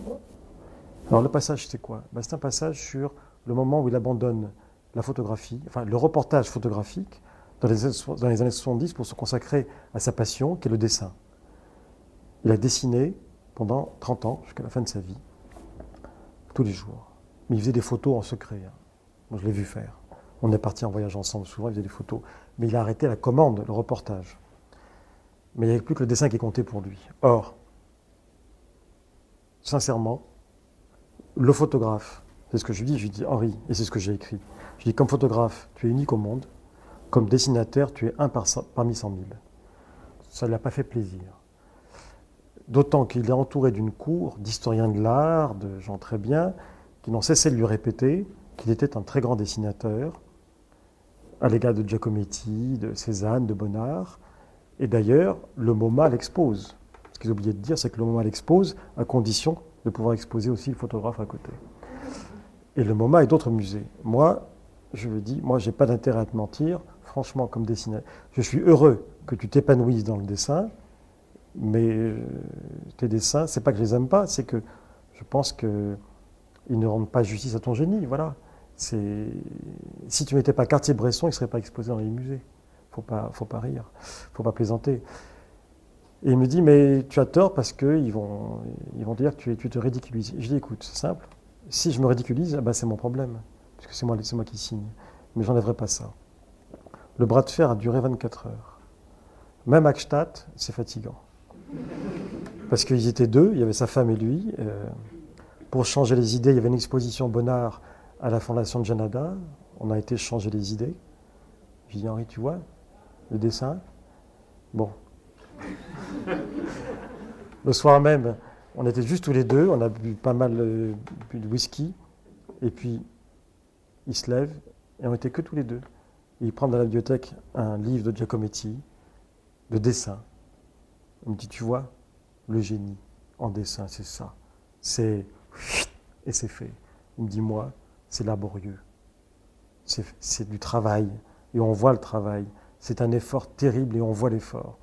Alors le passage, c'est quoi? Ben, C'est un passage sur le moment où il abandonne la photographie, enfin le reportage photographique dans les, dans les années 70 pour se consacrer à sa passion, qui est le dessin. Il a dessiné pendant 30 ans, jusqu'à la fin de sa vie, tous les jours. Mais il faisait des photos en secret. Hein. Je l'ai vu faire. On est parti en voyage ensemble souvent, il faisait des photos. Mais il a arrêté la commande, le reportage. Mais il n'y avait plus que le dessin qui comptait pour lui. Or, sincèrement, le photographe, c'est ce que je lui dis, je lui dis Henri, et c'est ce que j'ai écrit. Je dis comme photographe, tu es unique au monde. Comme dessinateur, tu es un parmi cent mille. Ça ne l'a pas fait plaisir. D'autant qu'il est entouré d'une cour d'historiens de l'art, de gens très bien, qui n'ont cessé de lui répéter qu'il était un très grand dessinateur, à l'égard de Giacometti, de Cézanne, de Bonnard. Et d'ailleurs, le MoMA l'expose. Ce qu'ils oubliaient de dire, c'est que le MoMA l'expose à condition de pouvoir exposer aussi le photographe à côté. Et le MoMA et d'autres musées. Moi, je veux dire, moi, j'ai pas d'intérêt à te mentir. Franchement, comme dessinateur, je suis heureux que tu t'épanouisses dans le dessin, mais euh, tes dessins, c'est pas que je les aime pas, c'est que je pense qu'ils ne rendent pas justice à ton génie. Voilà. Si tu mettais pas Cartier-Bresson, il ne serait pas exposé dans les musées. Faut pas, faut pas rire, faut pas plaisanter. Et il me dit, mais tu as tort parce qu'ils vont, ils vont dire que tu, tu te ridiculises. Je dis, écoute, c'est simple. Si je me ridiculise, eh ben c'est mon problème, puisque c'est moi, moi qui signe. Mais j'enlèverai pas ça. Le bras de fer a duré 24 heures. Même à Gstaad, c'est fatigant. Parce qu'ils étaient deux, il y avait sa femme et lui. Euh, pour changer les idées, il y avait une exposition Bonnard à la fondation de Janada. On a été changer les idées. J'ai dit, Henri, tu vois, le dessin Bon, [laughs] le soir même, on était juste tous les deux, on a bu pas mal euh, de whisky, et puis il se lève, et on était que tous les deux. il prend dans la bibliothèque un livre de Giacometti, de dessin. Il me dit, tu vois, le génie en dessin, c'est ça. C'est... [sniffs] Et c'est fait. Il me dit, moi, c'est laborieux. C'est du travail, et on voit le travail. C'est un effort terrible, et on voit l'effort.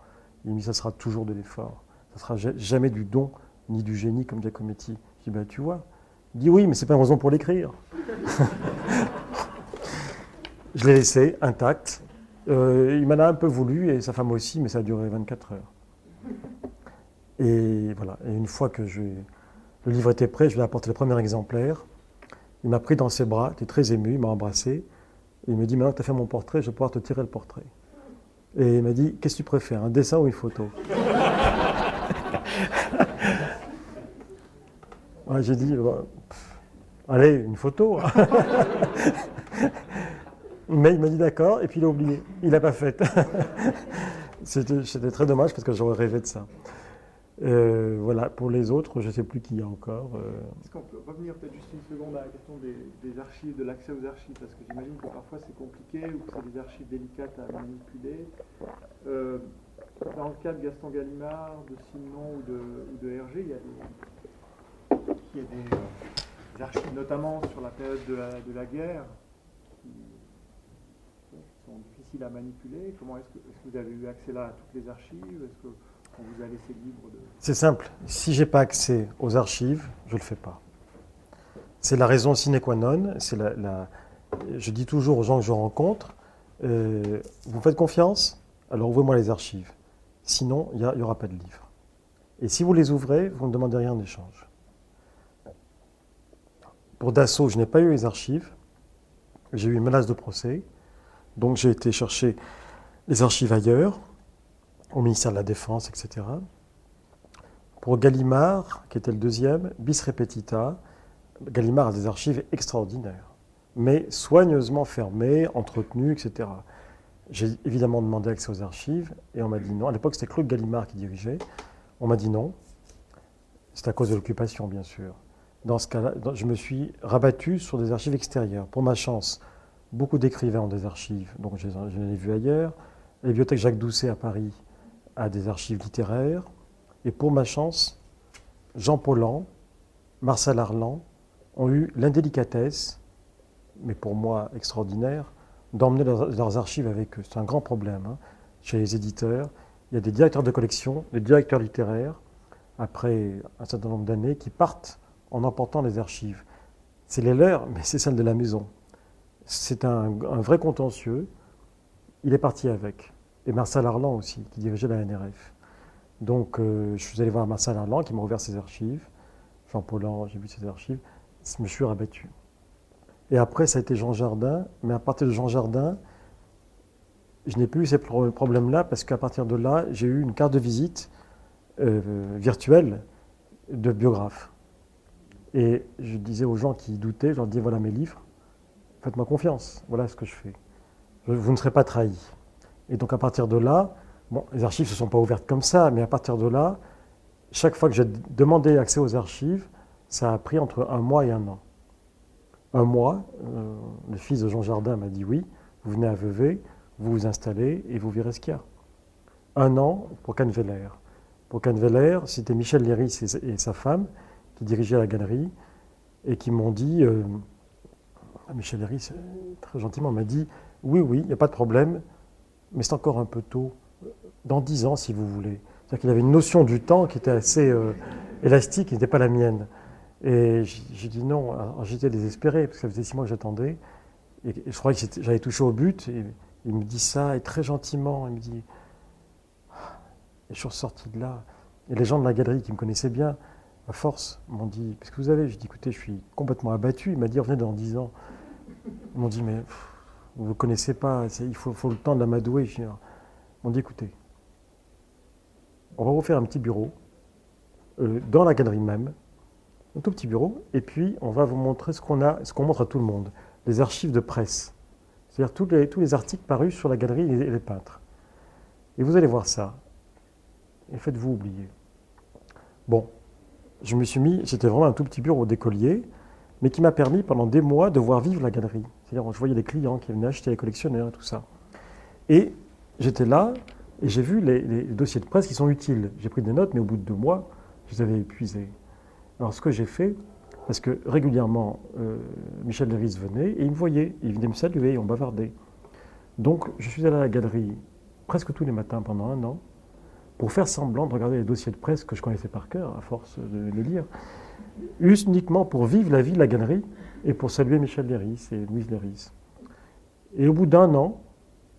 Il me dit, ça sera toujours de l'effort. Ça sera jamais du don ni du génie comme Giacometti. Je dis, ben, tu vois. Il dit, oui, mais c'est pas une raison pour l'écrire. [laughs] je l'ai laissé intact. Euh, il m'en a un peu voulu, et sa femme aussi, mais ça a duré 24 heures. Et voilà. Et une fois que le livre était prêt, je lui ai apporté le premier exemplaire. Il m'a pris dans ses bras, il était très ému, il m'a embrassé. Il me dit, maintenant que tu as fait mon portrait, je vais pouvoir te tirer le portrait. Et il m'a dit Qu'est-ce que tu préfères, un dessin ou une photo? [laughs] J'ai dit Allez, une photo. [laughs] Mais il m'a dit d'accord, et puis il a oublié. Il n'a pas fait. [laughs] C'était très dommage parce que j'aurais rêvé de ça. Euh, voilà, pour les autres, je ne sais plus qui y a encore. Euh. Est-ce qu'on peut revenir peut-être juste une seconde à la question des, archives, de l'accès aux archives Parce que j'imagine que parfois c'est compliqué ou que c'est des archives délicates à manipuler. Euh, dans le cas de Gaston Gallimard, de Simon ou de, ou de Hergé, il y a des, archives, notamment sur la période de la, guerre, qui, sont difficiles à manipuler. Comment est-ce que, est que, vous avez eu accès là à toutes les archives? C'est simple. Si j'ai pas accès aux archives, je le fais pas. C'est la raison sine qua non. Je dis toujours aux gens que je rencontre euh, vous faites confiance? Alors ouvrez-moi les archives. Sinon, il n'y aura pas de livre. Et si vous les ouvrez, vous ne demandez rien en échange. Pour Dassault, je n'ai pas eu les archives. J'ai eu une menace de procès. Donc j'ai été chercher les archives ailleurs au ministère de la Défense, etc. Pour Gallimard, qui était le deuxième, bis repetita, Gallimard a des archives extraordinaires, mais soigneusement fermées, entretenues, etc. J'ai évidemment demandé accès aux archives et on m'a dit non. À l'époque, c'était Claude Gallimard qui dirigeait. On m'a dit non. C'est à cause de l'occupation, bien sûr. Dans ce cas-là, je me suis rabattu sur des archives extérieures. Pour ma chance, beaucoup d'écrivains ont des archives, donc je les ai vus ailleurs. La bibliothèque Jacques Doucet à Paris à des archives littéraires. Et pour ma chance, Jean Paulhan, Marcel Arlan ont eu l'indélicatesse, mais pour moi extraordinaire, d'emmener leurs, archives avec eux. C'est un grand problème hein, chez les éditeurs. Il y a des directeurs de collection, des directeurs littéraires, après un certain nombre d'années, qui partent en emportant les archives. C'est les leurs, mais c'est celles de la maison. C'est un vrai contentieux. Il est parti avec et Marcel Arlan aussi, qui dirigeait la NRF. Donc euh, je suis allé voir Marcel Arlan qui m'a ouvert ses archives. Jean Paulhan, j'ai vu ses archives. Je me suis rabattu. Et après, ça a été Jean Jardin. Mais à partir de Jean Jardin, je n'ai plus eu ces problèmes-là parce qu'à partir de là, j'ai eu une carte de visite euh, virtuelle de biographe. Et je disais aux gens qui doutaient, je leur disais voilà mes livres, faites-moi confiance, voilà ce que je fais. Vous ne serez pas trahis. Et donc à partir de là, bon, les archives ne se sont pas ouvertes comme ça, mais à partir de là, chaque fois que j'ai demandé accès aux archives, ça a pris entre un mois et un an. Un mois, euh, le fils de Jean Jardin m'a dit oui, vous venez à Vevey, vous vous installez et vous verrez ce qu'il y a. Un an pour Canveller. Pour Canveller, c'était Michel Léris et, sa femme qui dirigeaient la galerie et qui m'ont dit, euh, Michel Léris, très gentiment, m'a dit oui, oui, il n'y a pas de problème, mais c'est encore un peu tôt. Dans dix ans, si vous voulez. C'est-à-dire qu'il avait une notion du temps qui était assez euh, élastique, qui n'était pas la mienne. Et j'ai dit non. J'étais désespéré, parce que ça faisait six mois que j'attendais. Et, je croyais que j'avais touché au but. Et il me dit ça, et très gentiment, il me dit. Et je suis ressorti de là. Et les gens de la galerie qui me connaissaient bien, à force, m'ont dit Qu'est-ce que vous avez? J'ai dit Écoutez, je suis complètement abattu. Il m'a dit Revenez dans dix ans. Ils m'ont dit Mais vous ne connaissez pas, il faut, le temps de l'amadouer. On dit écoutez, on va vous faire un petit bureau euh, dans la galerie même, un tout petit bureau, et puis on va vous montrer ce qu'on a, ce qu'on montre à tout le monde, les archives de presse, c'est-à-dire tous les, articles parus sur la galerie et les peintres. Et vous allez voir ça, et faites-vous oublier. Bon, je me suis mis, c'était vraiment un tout petit bureau d'écolier, mais qui m'a permis pendant des mois de voir vivre la galerie. C'est-à-dire, je voyais les clients qui venaient acheter les collectionneurs, tout ça. Et j'étais là et j'ai vu les, dossiers de presse qui sont utiles. J'ai pris des notes, mais au bout de deux mois, je les avais épuisés. Alors, ce que j'ai fait, parce que régulièrement, euh, Michel Léris venait et il me voyait, il venait me saluer, on bavardait. Donc, je suis allé à la galerie presque tous les matins pendant un an pour faire semblant de regarder les dossiers de presse que je connaissais par cœur, à force de les lire, uniquement pour vivre la vie de la galerie et pour saluer Michel Léris et Louise Léris. Et au bout d'un an,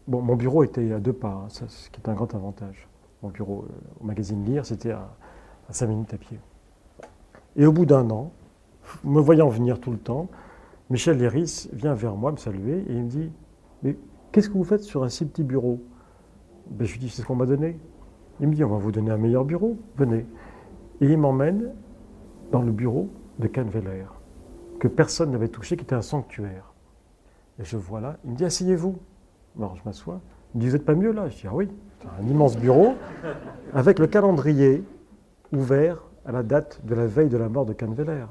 bon, mon bureau était à deux pas, hein, ce qui est un grand avantage. Mon bureau euh, au magazine Lire, c'était à, cinq minutes à pied. Et au bout d'un an, me voyant venir tout le temps, Michel Léris vient vers moi me saluer et il me dit Mais qu'est-ce que vous faites sur un si petit bureau? Ben, Je lui dis C'est ce qu'on m'a donné. Il me dit On va vous donner un meilleur bureau, venez. Et il m'emmène dans le bureau de Canveller que personne n'avait touché, qui était un sanctuaire. Et je vois là, il me dit Asseyez-vous. Alors je m'assois. Il me dit Vous n'êtes pas mieux là? Je dis Ah oui, un immense bureau avec le calendrier ouvert à la date de la veille de la mort de Canveller.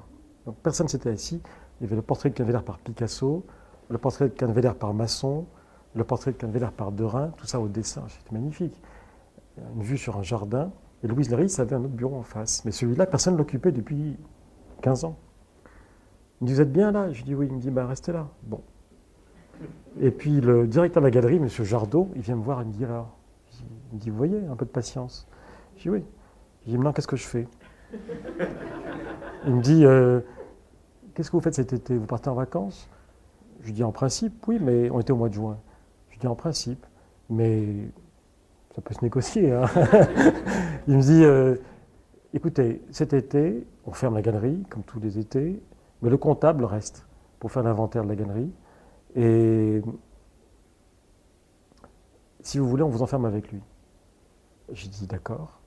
Donc personne s'était assis. Il y avait le portrait de Canveller par Picasso, le portrait de Canveller par Masson, le portrait de Canveller par Derain, tout ça au dessin. C'était magnifique. Une vue sur un jardin. Et Louise Léris avait un autre bureau en face. Mais celui-là, personne ne l'occupait depuis 15 ans. Il me dit, vous êtes bien là? Je dis oui. Il me dit, bah, restez là. Bon. Et puis le directeur de la galerie, M. Jardot, il vient me voir, il me dit, alors, il me dit, vous voyez, un peu de patience. Je dis oui. Je dis, maintenant, qu'est-ce que je fais? Il me dit, euh, qu'est-ce que vous faites cet été? Vous partez en vacances? Je dis, en principe, oui, mais on était au mois de juin. Je dis, en principe, mais ça peut se négocier. Hein. [laughs] il me dit, euh, écoutez, cet été, on ferme la galerie, comme tous les étés, mais le comptable reste pour faire l'inventaire de la galerie. Et si vous voulez, on vous enferme avec lui. J'ai dit d'accord.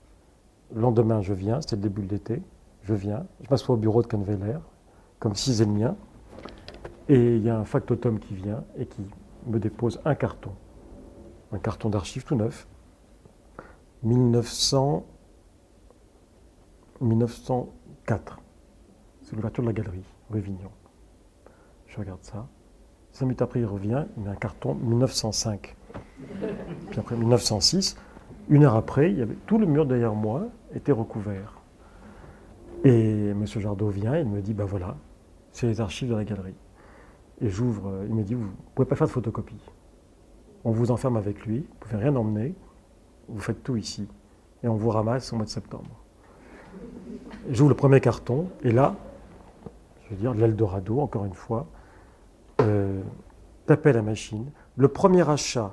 Le lendemain, je viens, c'était le début de l'été. Je viens, je m'assois au bureau de Canveller, comme si c'était le mien. Et il y a un factotum qui vient et qui me dépose un carton. Un carton d'archives tout neuf. 1900, 1904. C'est l'ouverture de la galerie, Je regarde ça. Cinq minutes après, il revient, il met un carton 1905. Puis après, 1906. Une heure après, tout le mur derrière moi était recouvert. Et M. Jardot vient, il me dit, ben voilà, c'est les archives de la galerie. Et j'ouvre, il me dit, vous ne pouvez pas faire de photocopie. On vous enferme avec lui, vous ne pouvez rien emmener, vous faites tout ici. Et on vous ramasse au mois de septembre. J'ouvre le premier carton, et là, je veux dire, l'Eldorado, encore une fois, euh, tapait la machine. Le premier achat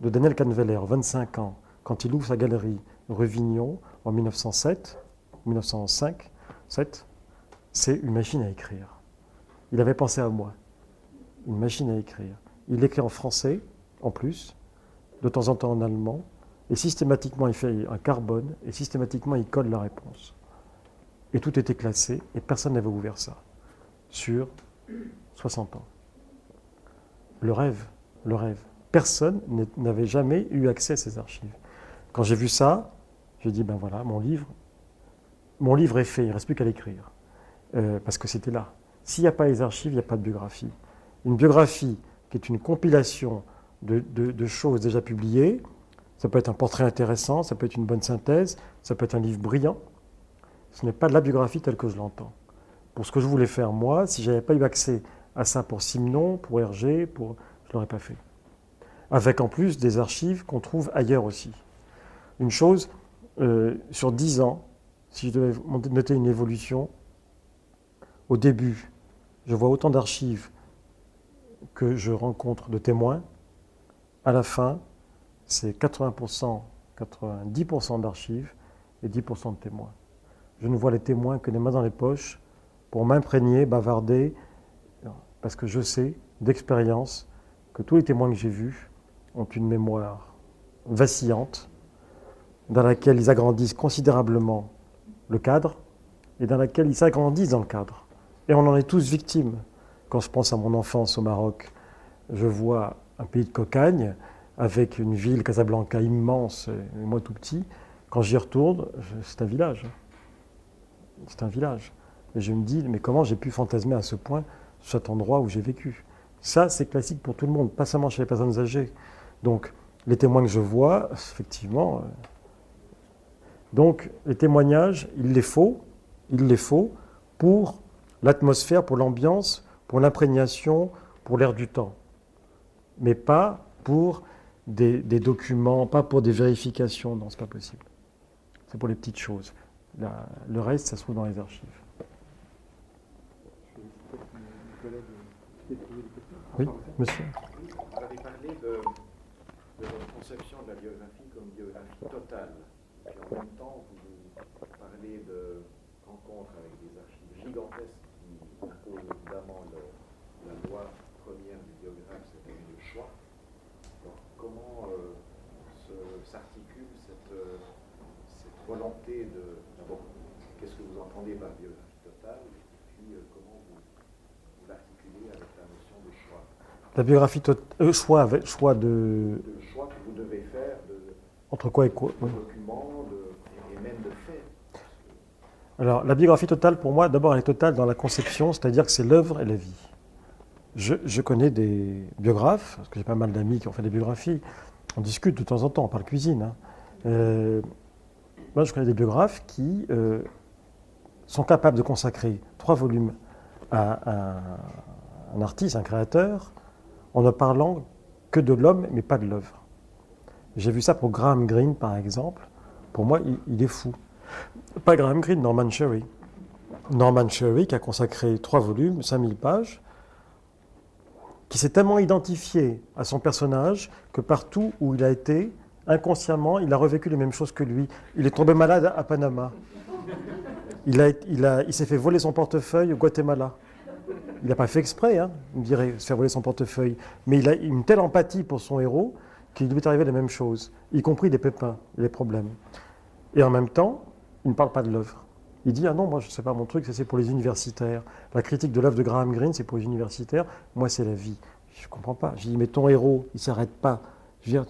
de Daniel Canveller, 25 ans, quand il ouvre sa galerie Revignon en 1907, 1905, 7, c'est une machine à écrire. Il avait pensé à moi. Une machine à écrire. Il écrit en français, en plus, de temps en temps en allemand, et systématiquement il fait un carbone, et systématiquement il code la réponse. Et tout était classé, et personne n'avait ouvert ça. Sur 60 ans. Le rêve, le rêve. Personne n'avait jamais eu accès à ces archives. Quand j'ai vu ça, j'ai dit, ben voilà, mon livre, mon livre est fait, il ne reste plus qu'à l'écrire. Euh, parce que c'était là. S'il n'y a pas les archives, il n'y a pas de biographie. Une biographie qui est une compilation de, choses déjà publiées, ça peut être un portrait intéressant, ça peut être une bonne synthèse, ça peut être un livre brillant. Ce n'est pas de la biographie telle que je l'entends. Pour ce que je voulais faire moi, si je n'avais pas eu accès à ça pour Simon, pour Hergé, pour... je ne l'aurais pas fait. Avec en plus des archives qu'on trouve ailleurs aussi. Une chose, euh, sur dix ans, si je devais noter une évolution, au début, je vois autant d'archives que je rencontre de témoins. À la fin, c'est 80%, 90% d'archives et 10% de témoins. Je ne vois les témoins que les mains dans les poches pour m'imprégner, bavarder, parce que je sais d'expérience que tous les témoins que j'ai vus ont une mémoire vacillante, dans laquelle ils agrandissent considérablement le cadre et dans laquelle ils s'agrandissent dans le cadre. Et on en est tous victimes. Quand je pense à mon enfance au Maroc, je vois un pays de cocagne avec une ville, Casablanca, immense, et moi tout petit. Quand j'y retourne, c'est un village. C'est un village. Et je me dis, mais comment j'ai pu fantasmer à ce point cet endroit où j'ai vécu? Ça, c'est classique pour tout le monde, pas seulement chez les personnes âgées. Donc, les témoins que je vois, effectivement. Euh, donc, les témoignages, il les faut, il les faut pour l'atmosphère, pour l'ambiance, pour l'imprégnation, pour l'air du temps. Mais pas pour des, documents, pas pour des vérifications. Non, c'est pas possible. C'est pour les petites choses. le reste, ça se trouve dans les archives. Oui, monsieur. Vous avez parlé de, votre conception de la biographie comme biographie totale. Et en même temps, vous parlez de rencontres avec des archives gigantesques qui imposent évidemment la loi première du biographe, c'est-à-dire le choix. Alors, comment euh, s'articule cette, euh, cette volonté de. D'abord, qu'est-ce que vous entendez par biographie totale La biographie euh, choix, avec, choix de. Le choix que vous devez faire de, entre quoi et quoi de documents et même de faits. Alors, la biographie totale, pour moi, d'abord, elle est totale dans la conception, c'est-à-dire que c'est l'œuvre et la vie. Je, connais des biographes, parce que j'ai pas mal d'amis qui ont fait des biographies. On discute de temps en temps, on parle cuisine. Hein. Euh, moi, je connais des biographes qui euh, sont capables de consacrer trois volumes à, un artiste, un créateur, en ne parlant que de l'homme, mais pas de l'œuvre. J'ai vu ça pour Graham Greene, par exemple. Pour moi, il, est fou. Pas Graham Greene, Norman Sherry. Norman Sherry, qui a consacré trois volumes, 5000 pages, qui s'est tellement identifié à son personnage que partout où il a été, inconsciemment, il a revécu les mêmes choses que lui. Il est tombé malade à Panama. Il, s'est fait voler son portefeuille au Guatemala. Il n'a pas fait exprès, hein, me dirait, se faire voler son portefeuille. Mais il a une telle empathie pour son héros qu'il lui est arrivé les mêmes choses, y compris des pépins, des problèmes. Et en même temps, il ne parle pas de l'œuvre. Il dit Ah non, moi, je ne sais pas mon truc, c'est pour les universitaires. La critique de l'œuvre de Graham Greene, c'est pour les universitaires. Moi, c'est la vie. Je ne comprends pas. Je dis Mais ton héros, il ne s'arrête pas. Je veux dire,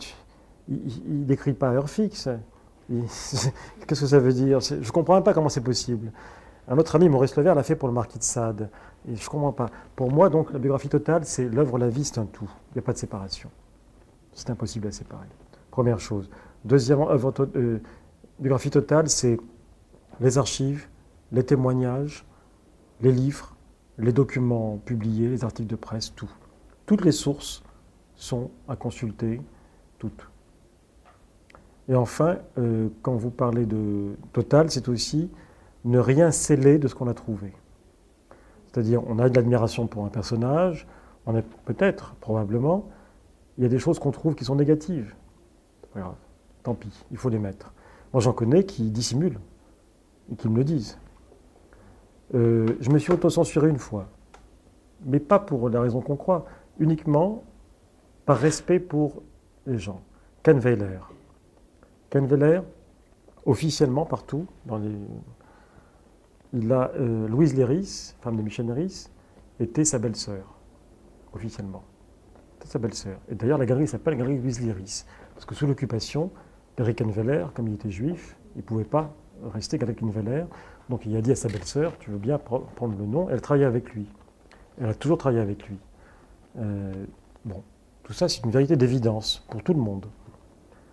il n'écrit pas à heure fixe. [laughs] Qu'est-ce que ça veut dire? Je ne comprends même pas comment c'est possible. Un autre ami, Maurice Levert, l'a fait pour le marquis de Sade. Et je ne comprends pas. Pour moi, donc, la biographie totale, c'est l'œuvre, la vie, c'est un tout. Il n'y a pas de séparation. C'est impossible à séparer. Première chose. Deuxièmement, œuvre, euh, biographie totale, c'est les archives, les témoignages, les livres, les documents publiés, les articles de presse, tout. Toutes les sources sont à consulter, toutes. Et enfin, euh, quand vous parlez de total, c'est aussi ne rien sceller de ce qu'on a trouvé. C'est-à-dire, on a de l'admiration pour un personnage, on est peut-être, probablement, il y a des choses qu'on trouve qui sont négatives. pas grave, tant pis, il faut les mettre. Moi, j'en connais qui dissimulent et qui me le disent. Euh, je me suis autocensuré une fois, mais pas pour la raison qu'on croit, uniquement par respect pour les gens. Ken Weiler. Ken officiellement partout, dans les euh, Louise Léris, femme de Michel Léris, était sa belle-sœur, officiellement. C'était sa belle-sœur. Et d'ailleurs, la galerie s'appelle Galerie Louise Léris. Parce que sous l'occupation, Eric Enveller, comme il était juif, il ne pouvait pas rester qu'avec Enveller. Donc il a dit à sa belle-sœur, tu veux bien prendre le nom? Elle travaillait avec lui. Elle a toujours travaillé avec lui. Euh, bon, tout ça, c'est une vérité d'évidence pour tout le monde.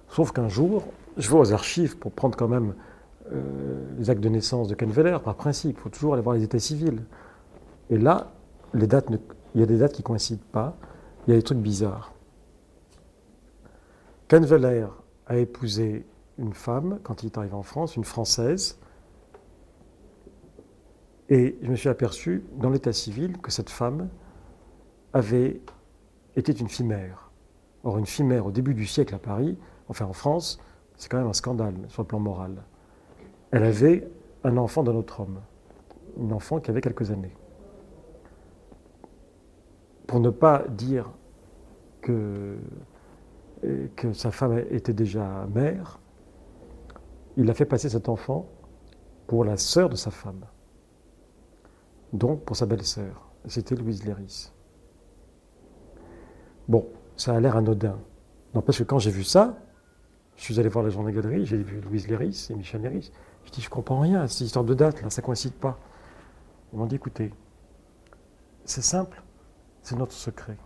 Sauf qu'un jour, je vais aux archives pour prendre quand même les actes de naissance de Kenveller, par principe. Il faut toujours aller voir les états civils. Et là, les dates il y a des dates qui ne coïncident pas. Il y a des trucs bizarres. Kenveller a épousé une femme quand il est arrivé en France, une Française. Et je me suis aperçu dans l'état civil que cette femme avait était une fille-mère. Or, une fille-mère au début du siècle à Paris, enfin en France, c'est quand même un scandale sur le plan moral elle avait un enfant d'un autre homme, une enfant qui avait quelques années. Pour ne pas dire que, sa femme était déjà mère, il a fait passer cet enfant pour la sœur de sa femme, donc pour sa belle-sœur. C'était Louise Léris. Bon, ça a l'air anodin. N'empêche que quand j'ai vu ça, je suis allé voir la journée galerie, j'ai vu Louise Léris et Michel Léris. Je dis, je comprends rien, cette histoire de date, là, ça coïncide pas. Ils m'ont dit, écoutez, c'est simple, c'est notre secret.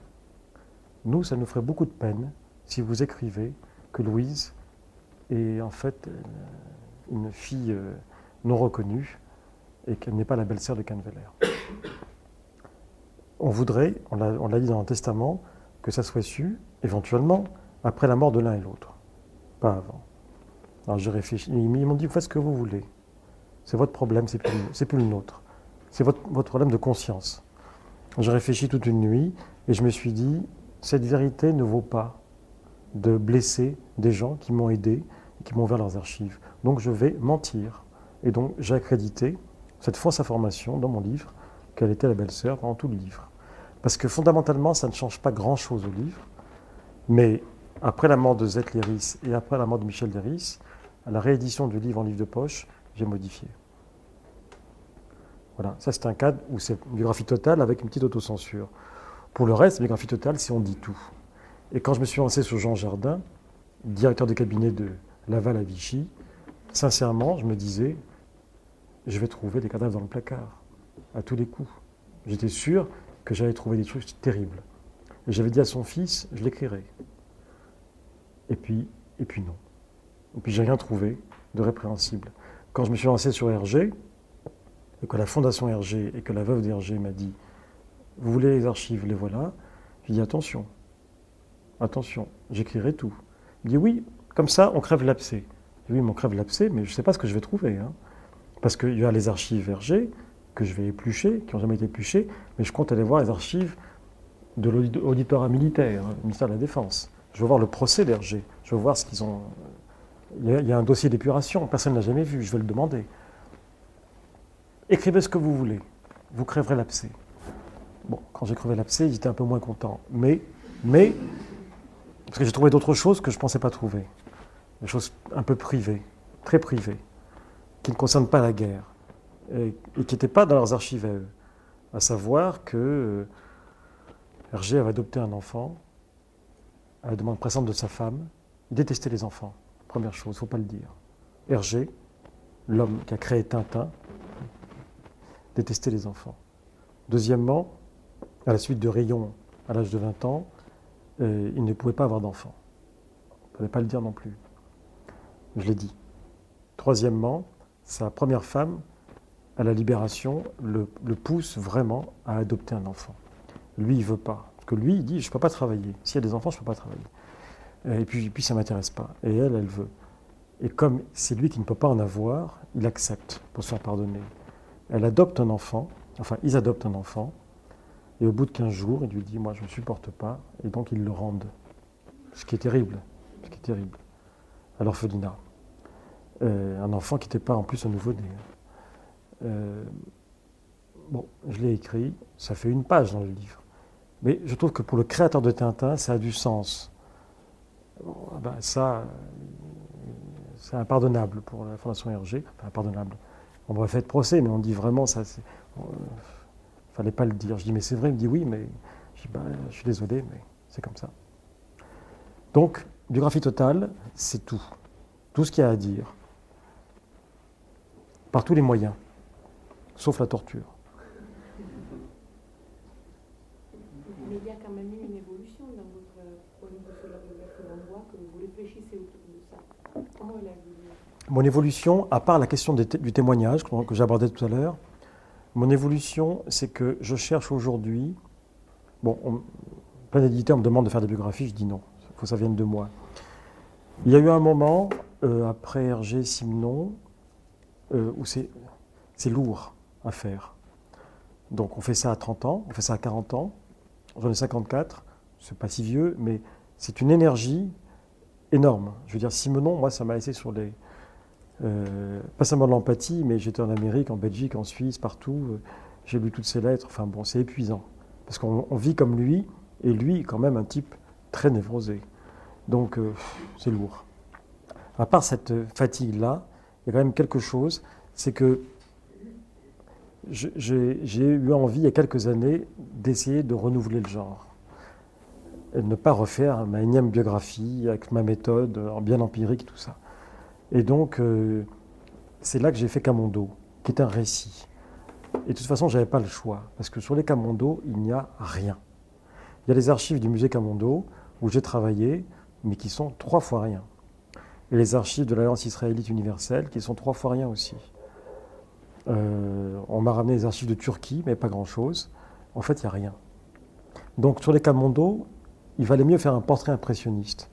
Nous, ça nous ferait beaucoup de peine si vous écrivez que Louise est en fait euh, une fille euh, non reconnue et qu'elle n'est pas la belle-sœur de Canveller. On voudrait, on l'a dit dans le testament, que ça soit su, éventuellement, après la mort de l'un et l'autre, pas avant. Alors j'ai réfléchi. Ils m'ont dit, faites ce que vous voulez. C'est votre problème, c'est plus, plus le nôtre. C'est votre, votre, problème de conscience. J'ai réfléchi toute une nuit et je me suis dit, cette vérité ne vaut pas de blesser des gens qui m'ont aidé et qui m'ont ouvert leurs archives. Donc je vais mentir. Et donc j'ai accrédité cette fausse information dans mon livre qu'elle était la belle-sœur pendant tout le livre. Parce que fondamentalement, ça ne change pas grand-chose au livre. Mais après la mort de Zeth Léris et après la mort de Michel Léris, à la réédition du livre en livre de poche, j'ai modifié. Voilà, ça c'est un cas où c'est biographie totale avec une petite autocensure. Pour le reste, biographie totale, c'est on dit tout. Et quand je me suis lancé sur Jean Jardin, directeur de cabinet de Laval à Vichy, sincèrement, je me disais, je vais trouver des cadavres dans le placard, à tous les coups. J'étais sûr que j'allais trouver des trucs terribles. J'avais dit à son fils, je l'écrirai. Et puis, et puis non. Et puis j'ai rien trouvé de répréhensible. Quand je me suis lancé sur Hergé, et que la fondation Hergé et que la veuve d'Hergé m'a dit, vous voulez les archives, les voilà, j'ai dit attention, attention, j'écrirai tout. Il dit oui, comme ça on crève l'abcès. Oui, mais on crève l'abcès, mais je ne sais pas ce que je vais trouver. Hein. Parce qu'il y a les archives Hergé que je vais éplucher, qui n'ont jamais été épluchées, mais je compte aller voir les archives de l'auditorat militaire, le hein, ministère de la Défense. Je veux voir le procès d'Hergé. Je veux voir ce qu'ils ont. Il y, a, un dossier d'épuration, personne ne l'a jamais vu, je vais le demander. Écrivez ce que vous voulez, vous crèverez l'abcès. Bon, quand j'ai crevé l'abcès, j'étais un peu moins content. Mais, mais, parce que j'ai trouvé d'autres choses que je ne pensais pas trouver. Des choses un peu privées, très privées, qui ne concernent pas la guerre, et, qui n'étaient pas dans leurs archives à. À savoir que Hergé avait adopté un enfant à la demande pressante de sa femme. Il détestait les enfants, première chose, il ne faut pas le dire. Hergé, l'homme qui a créé Tintin, détestait les enfants. Deuxièmement, à la suite de Rayon, à l'âge de 20 ans, euh, il ne pouvait pas avoir d'enfant. Il ne fallait pas le dire non plus. Je l'ai dit. Troisièmement, sa première femme, à la libération, le, pousse vraiment à adopter un enfant. Lui, il ne veut pas. Parce que lui, il dit, je ne peux pas travailler. S'il y a des enfants, je ne peux pas travailler. Et puis, ça ne m'intéresse pas. Et elle, elle veut. Et comme c'est lui qui ne peut pas en avoir, il accepte pour se faire pardonner. Elle adopte un enfant, enfin, ils adoptent un enfant, et au bout de 15 jours, il lui dit Moi, je ne supporte pas. Et donc, ils le rendent. Ce qui est terrible. Ce qui est terrible. À l'orphelinat. Euh, un enfant qui n'était pas en plus un nouveau-né. Euh, bon, je l'ai écrit. Ça fait une page dans le livre. Mais je trouve que pour le créateur de Tintin, ça a du sens. Ben, ça, c'est impardonnable pour la Fondation Hergé. Enfin, impardonnable. On va faire de procès, mais on dit vraiment ça fallait pas le dire. Je dis, mais c'est vrai, il me dit oui, mais je dis, bah, je suis désolé, mais c'est comme ça. Donc, biographie totale, c'est tout. Tout ce qu'il y a à dire. Par tous les moyens, sauf la torture. Mais il y a quand même eu une évolution dans votre projet de la biographie. On voit que vous réfléchissez autour de ça. Comment elle a évolué Mon évolution, à part la question du témoignage que j'abordais tout à l'heure, mon évolution, c'est que je cherche aujourd'hui. Bon, plein d'éditeurs me demandent de faire des biographies, je dis non, il faut que ça vienne de moi. Il y a eu un moment, euh, après Hergé, Simon, euh, où c'est lourd à faire. Donc on fait ça à 30 ans, on fait ça à 40 ans, j'en ai 54, c'est pas si vieux, mais c'est une énergie énorme. Je veux dire, Simonon, moi, ça m'a laissé sur les, euh, pas seulement de l'empathie, mais j'étais en Amérique, en Belgique, en Suisse, partout. Euh, j'ai lu toutes ses lettres. Enfin bon, c'est épuisant. Parce qu'on vit comme lui, et lui, quand même, un type très névrosé. Donc, euh, c'est lourd. À part cette fatigue-là, il y a quand même quelque chose, c'est que j'ai eu envie, il y a quelques années, d'essayer de renouveler le genre. Et de ne pas refaire ma énième biographie avec ma méthode bien empirique, tout ça. Et donc, euh, c'est là que j'ai fait Camondo, qui est un récit. Et de toute façon, je n'avais pas le choix, parce que sur les Camondo, il n'y a rien. Il y a les archives du musée Camondo, où j'ai travaillé, mais qui sont trois fois rien. Et les archives de l'Alliance israélite universelle, qui sont trois fois rien aussi. Euh, on m'a ramené les archives de Turquie, mais pas grand-chose. En fait, il n'y a rien. Donc, sur les Camondo, il valait mieux faire un portrait impressionniste.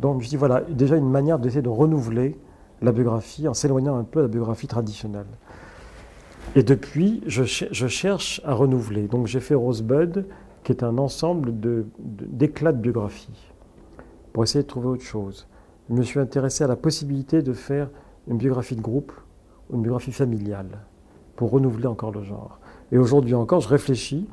Donc, je dis voilà, déjà une manière d'essayer de renouveler la biographie en s'éloignant un peu de la biographie traditionnelle. Et depuis, je, cherche à renouveler. Donc j'ai fait Rosebud, qui est un ensemble d'éclats de, de biographie, pour essayer de trouver autre chose. Je me suis intéressé à la possibilité de faire une biographie de groupe ou une biographie familiale, pour renouveler encore le genre. Et aujourd'hui encore, je réfléchis,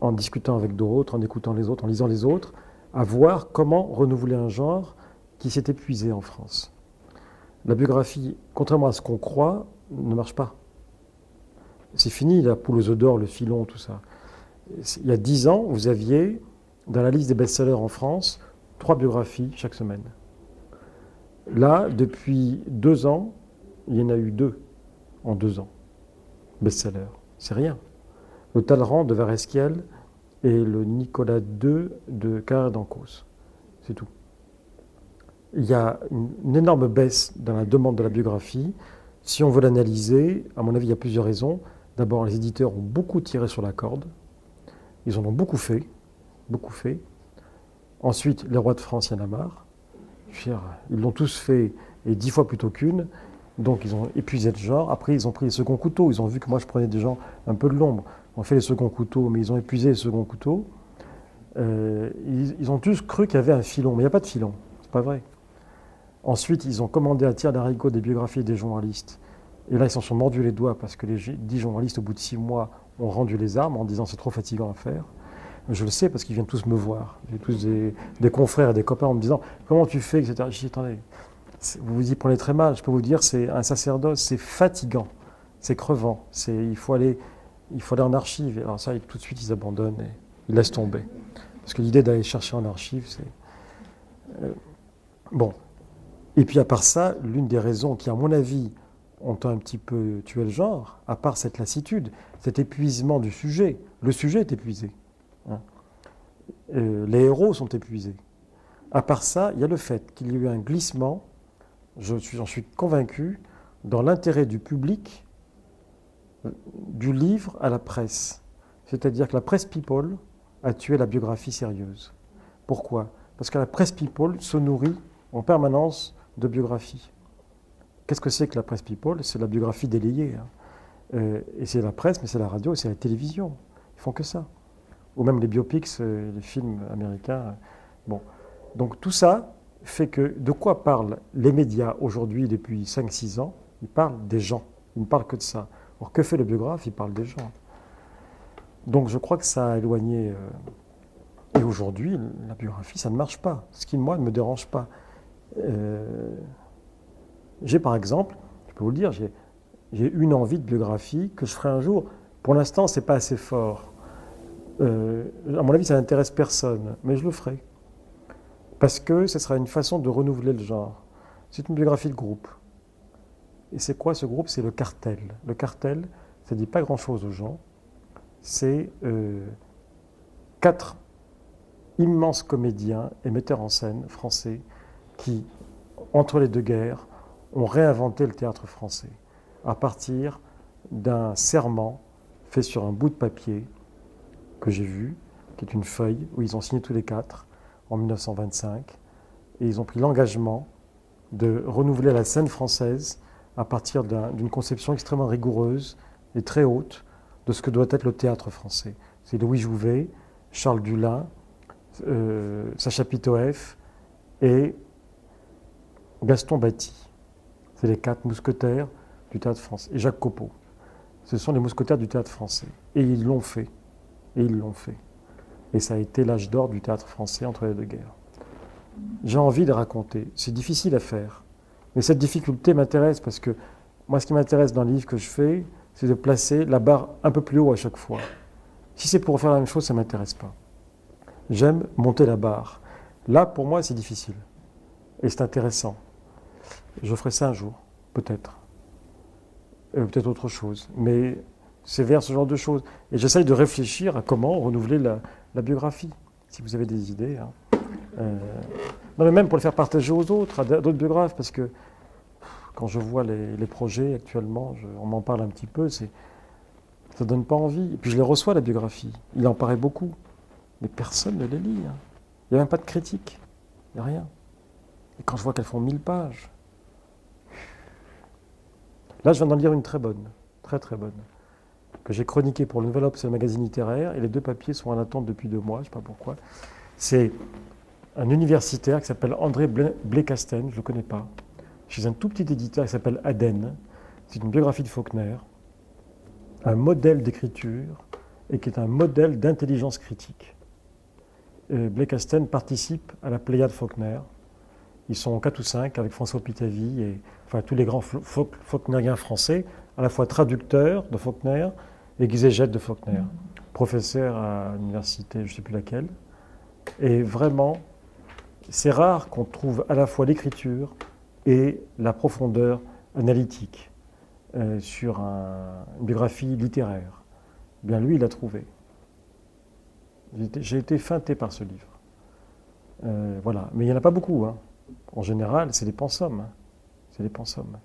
en discutant avec d'autres, en écoutant les autres, en lisant les autres, à voir comment renouveler un genre qui s'est épuisé en France la biographie, contrairement à ce qu'on croit, ne marche pas. C'est fini la poule aux d'or, le filon, tout ça. Il y a dix ans, vous aviez, dans la liste des best-sellers en France, trois biographies chaque semaine. Là, depuis deux ans, il y en a eu deux en deux ans. best-seller. C'est rien. Le Talleyrand de Varesquiel et le Nicolas II de Carrère d'Ancos. C'est tout. Il y a une, énorme baisse dans la demande de la biographie. Si on veut l'analyser, à mon avis, il y a plusieurs raisons. D'abord, les éditeurs ont beaucoup tiré sur la corde. Ils en ont beaucoup fait. Beaucoup fait. Ensuite, les rois de France, il y en a marre. Ils l'ont tous fait et dix fois plutôt qu'une. Donc ils ont épuisé le genre. Après, ils ont pris les seconds couteaux. Ils ont vu que moi, je prenais des gens un peu de l'ombre. On fait les seconds couteaux, mais ils ont épuisé les seconds couteaux. Euh, ils, ils ont tous cru qu'il y avait un filon, mais il n'y a pas de filon. C'est pas vrai. Ensuite, ils ont commandé à tir d'haricot des biographies des journalistes. Et là, ils s'en sont mordus les doigts parce que les dix journalistes, au bout de six mois, ont rendu les armes en disant c'est trop fatigant à faire. Je le sais parce qu'ils viennent tous me voir. J'ai tous des, confrères et des copains en me disant comment tu fais, etc. Je dis attendez, vous vous y prenez très mal. Je peux vous dire, c'est un sacerdoce, c'est fatigant, c'est crevant. Il faut aller, il faut aller en archive. Alors ça, tout de suite, ils abandonnent et ils laissent tomber. Parce que l'idée d'aller chercher en archive, c'est euh, bon. Et puis à part ça, l'une des raisons qui, à mon avis, ont un petit peu tué le genre, à part cette lassitude, cet épuisement du sujet. Le sujet est épuisé. hein. Euh, les héros sont épuisés. À part ça, il y a le fait qu'il y a eu un glissement, je suis- j'en suis convaincu, dans l'intérêt du public euh, du livre à la presse. C'est-à-dire que la presse people a tué la biographie sérieuse. Pourquoi? Parce que la presse people se nourrit en permanence de biographies. Qu'est-ce que c'est que la presse people? C'est la biographie délayée. hein. Euh, et c'est la presse, mais c'est la radio, c'est la télévision. Ils font que ça. Ou même les biopics, euh, les films américains. euh, Bon. Donc tout ça fait que de quoi parlent les médias aujourd'hui depuis 5-6 ans? Ils parlent des gens. Ils ne parlent que de ça. Or, que fait le biographe? Il parle des gens. Donc je crois que ça a éloigné. Et aujourd'hui, la biographie, ça ne marche pas. Ce qui, moi, ne me dérange pas. Euh, J'ai par exemple, je peux vous le dire, j'ai une envie de biographie que je ferai un jour. Pour l'instant, c'est pas assez fort. Euh, à mon avis, ça n'intéresse personne, mais je le ferai. Parce que ce sera une façon de renouveler le genre. C'est une biographie de groupe. Et c'est quoi ce groupe? C'est le cartel. Le cartel, ça dit pas grand-chose aux gens. C'est euh, quatre immenses comédiens et metteurs en scène français qui, entre les deux guerres, ont réinventé le théâtre français à partir d'un serment fait sur un bout de papier que j'ai vu, qui est une feuille où ils ont signé tous les quatre en 1925, et ils ont pris l'engagement de renouveler la scène française à partir d'un- d'une conception extrêmement rigoureuse et très haute de ce que doit être le théâtre français. C'est Louis Jouvet, Charles Dulin, euh, Sacha Pitoef et Gaston Batty. C'est les quatre mousquetaires du théâtre français. Et Jacques Copeau. Ce sont les mousquetaires du théâtre français. Et ils l'ont fait. Et ils l'ont fait. Et ça a été l'âge d'or du théâtre français entre les deux guerres. J'ai envie de raconter. C'est difficile à faire. Mais cette difficulté m'intéresse parce que moi, ce qui m'intéresse dans le livre que je fais, c'est de placer la barre un peu plus haut à chaque fois. Si c'est pour faire la même chose, ça ne m'intéresse pas. J'aime monter la barre. Là, pour moi, c'est difficile. Et c'est intéressant. Je ferai ça un jour, peut-être. Euh, peut-être autre chose. Mais c'est vers ce genre de choses. Et j'essaye de réfléchir à comment renouveler la, biographie, si vous avez des idées. hein. Euh, non, mais même pour le faire partager aux autres, à d'autres biographes, parce que quand je vois les, projets actuellement, on m'en parle un petit peu, c'est, ça donne pas envie. Et puis je les reçois, la biographie. Il en paraît beaucoup. Mais personne ne les lit. hein. Il n'y a même pas de critique. Il n'y a rien. Et quand je vois qu'elles font 1000 pages, Là, je viens d'en lire une très bonne, très très bonne, que j'ai chroniquée pour le Nouvel Obs et le magazine littéraire, et les deux papiers sont en attente depuis deux mois, je ne sais pas pourquoi. C'est un universitaire qui s'appelle André Blé- Blécasten, je ne le connais pas, chez un tout petit éditeur qui s'appelle Aden. C'est une biographie de Faulkner, un modèle d'écriture et qui est un modèle d'intelligence critique. Blécasten participe à la Pléiade Faulkner. Ils sont quatre ou cinq avec François Pitavy et enfin, tous les grands Fau- Fau- Faulkneriens français, à la fois traducteurs de Faulkner et exégètes de Faulkner, professeur à l'université, je ne sais plus laquelle. Et vraiment, c'est rare qu'on trouve à la fois l'écriture et la profondeur analytique. euh, sur un- une biographie littéraire. Eh Bien lui, il l'a trouvé. J'ai été, j'ai été feinté par ce livre. Euh, voilà, mais il n'y en a pas beaucoup. hein. En général, c'est des pensums. hein. C'est des pensums.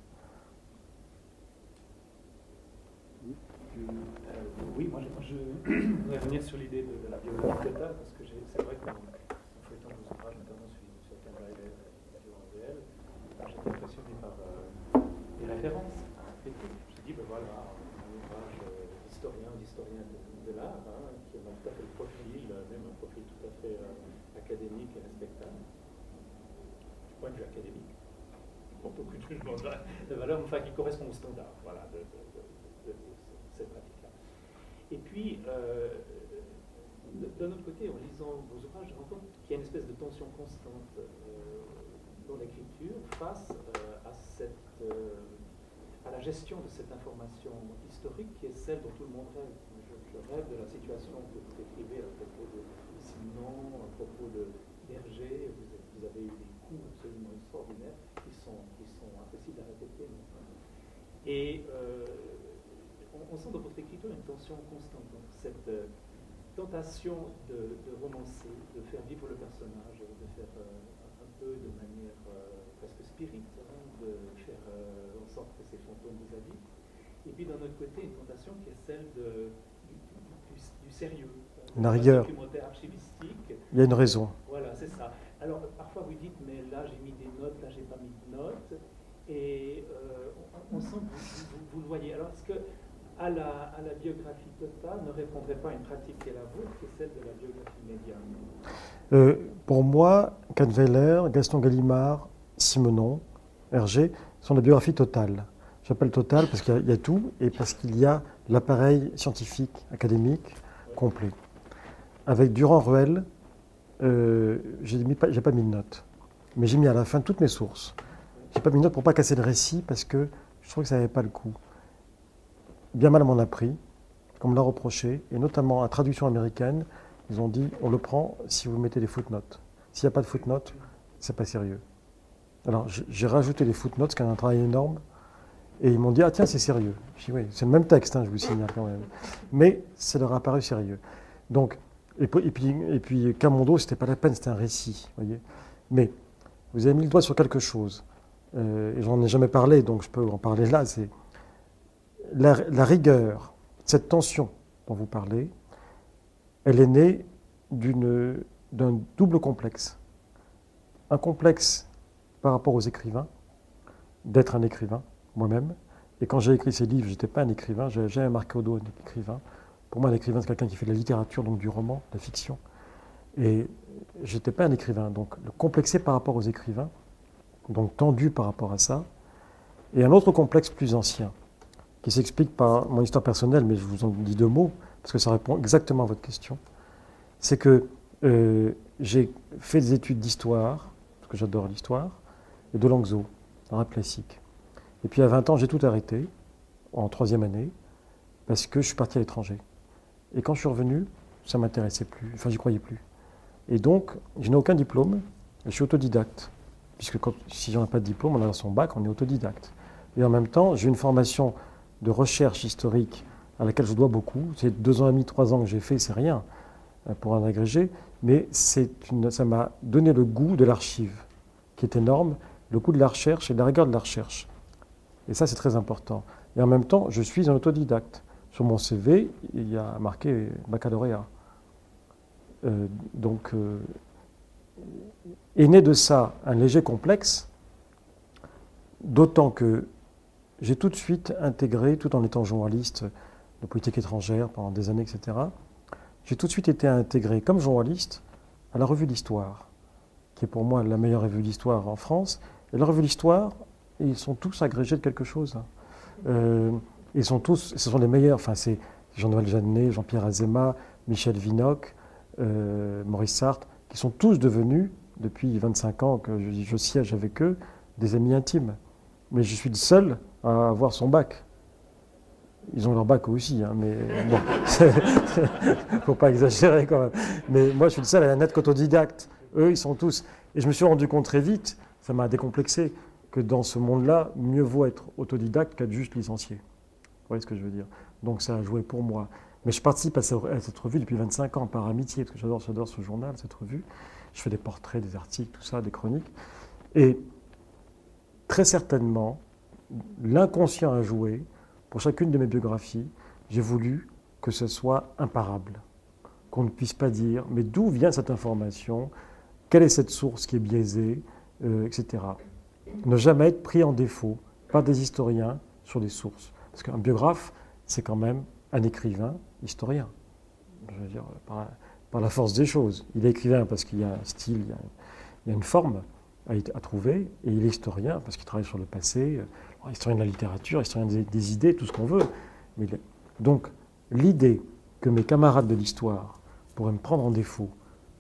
Oui, moi je, [coughs] voudrais revenir sur l'idée de, de la biographie totale, parce que j'ai- c'est vrai que dans en feuilletant vos ouvrages, notamment celui sur Ken Riley, du réel, ben, j'étais impressionné par euh, les références. Et tout. Je me suis dit, ben voilà, un ouvrage euh, d'historien, d'historien de, de l'art, hein, qui a tout à fait le profil, euh, même un profil tout à fait euh, académique et respectable, du point de vue académique. Pour beaucoup de valeur, enfin qui correspond au standard voilà, de, de- de- de- cette pratique-là. Et puis, euh, d'un autre côté, en lisant vos ouvrages, je rends qu'il y a une espèce de tension constante euh, dans l'écriture face euh, à, cette, euh, à la gestion de cette information historique qui est celle dont tout le monde rêve. Je, je rêve de la situation que vous décrivez à propos de Simon, à propos de Berger. Vous, vous avez eu des coups absolument extraordinaires qui sont, impossibles à répéter. Et euh, on, on sent dans votre écriture une tension constante entre cette euh, tentation de, de romancer, de faire vivre le personnage, de faire euh, un peu de manière presque spirite, hein, de faire en sorte que ces fantômes vous habitent. Et puis d'un autre côté, une tentation qui est celle de, du, du- du sérieux. La rigueur. documentaire archivistique. Il y a une raison. Voilà, c'est ça. Alors, parfois vous dites, mais là j'ai mis des notes, là j'ai pas mis de notes, et euh, on, sent que vous, le voyez. Alors, est-ce que à la, la biographie totale ne répondrait pas une pratique qui est la vôtre, qui est celle de la biographie médiane? Euh, pour moi, Kahnweiler, Gaston Gallimard, Simenon, Hergé sont des biographies totales. J'appelle totale parce qu'il y a- tout et parce qu'il y a l'appareil scientifique, académique complet. Avec Durand-Ruel, euh, j'ai pas mis de notes, mais j'ai mis à la fin toutes mes sources. J'ai pas mis de notes pour pas casser le récit parce que je trouve que ça n'avait pas le coup. Bien mal m'en a pris, comme l'a reproché, et notamment à traduction américaine, ils ont dit on le prend si vous mettez des footnotes. S'il n'y a pas de footnotes, c'est pas sérieux. Alors j'ai rajouté des footnotes, ce qui est un travail énorme, et ils m'ont dit ah tiens c'est sérieux. Je dis oui, c'est le même texte, hein, je vous signale quand même. Mais ça leur a paru sérieux. Donc et, puis- et puis et Camondo, c'était pas la peine, c'était un récit, voyez. Mais vous avez mis le doigt sur quelque chose, euh, j'en ai jamais parlé, donc je peux en parler là. C'est la, rigueur, cette tension dont vous parlez, elle est née d'un double complexe. Un complexe par rapport aux écrivains, d'être un écrivain, moi-même. Et quand j'ai écrit ces livres, je n'étais pas un écrivain, j'avais jamais marqué au dos un écrivain. Pour moi, un écrivain, c'est quelqu'un qui fait de la littérature, donc du roman, de la fiction. Et je n'étais pas un écrivain. Donc, le complexé par rapport aux écrivains, donc tendu par rapport à ça. Et un autre complexe plus ancien, qui s'explique par mon histoire personnelle, mais je vous en dis deux mots, parce que ça répond exactement à votre question. C'est que euh, j'ai fait des études d'histoire, parce que j'adore l'histoire, et de eaux, l'art classique. Et puis à 20 ans, j'ai tout arrêté, en troisième année, parce que je suis parti à l'étranger. Et quand je suis revenu, ça ne m'intéressait plus, enfin j'y croyais plus. Et donc, je n'ai aucun diplôme, je suis autodidacte, puisque si on n'a pas de diplôme, on a son bac, on est autodidacte. Et en même temps, j'ai une formation de recherche historique à laquelle je dois beaucoup. C'est deux ans et demi, trois ans que j'ai fait, c'est rien euh, pour un agrégé, mais ça m'a donné le goût de l'archive, qui est énorme, le goût de la recherche et de la rigueur de la recherche. Et ça, c'est très important. Et en même temps, je suis un autodidacte. Sur mon CV, il y a marqué baccalauréat. Euh, donc, euh, est né de ça un léger complexe, d'autant que j'ai tout de suite intégré, tout en étant journaliste de politique étrangère pendant des années, etc., j'ai tout de suite été intégré comme journaliste à la revue d'histoire, qui est pour moi la meilleure revue d'histoire en France. Et la revue d'histoire, ils sont tous agrégés de quelque chose. hein. Euh, ils sont tous, ce sont les meilleurs, enfin c'est Jean-Noël Jeannet, Jean-Pierre Azéma, Michel Vinocq, euh, Maurice Sartre, qui sont tous devenus, depuis 25 ans que je, siège avec eux, des amis intimes. Mais je suis le seul à avoir son bac. Ils ont leur bac aussi, hein, mais bon, [laughs] faut pas exagérer quand même. Mais moi, je suis le seul à être qu'autodidacte. Eux, ils sont tous. Et je me suis rendu compte très vite, ça m'a décomplexé, que dans ce monde-là, mieux vaut être autodidacte qu'être juste licencié. Vous voyez ce que je veux dire? Donc ça a joué pour moi. Mais je participe à cette revue depuis 25 ans par amitié, parce que j'adore, j'adore ce journal, cette revue. Je fais des portraits, des articles, tout ça, des chroniques. Et très certainement, l'inconscient a joué. Pour chacune de mes biographies, j'ai voulu que ce soit imparable. Qu'on ne puisse pas dire, mais d'où vient cette information? Quelle est cette source qui est biaisée? Euh, Etc. Ne jamais être pris en défaut par des historiens sur des sources. Parce qu'un biographe, c'est quand même un écrivain historien. Je veux dire, par, la force des choses. Il est écrivain parce qu'il y a un style, il y a, une forme à, trouver, et il est historien parce qu'il travaille sur le passé, historien de la littérature, historien des, idées, tout ce qu'on veut. Mais donc, l'idée que mes camarades de l'histoire pourraient me prendre en défaut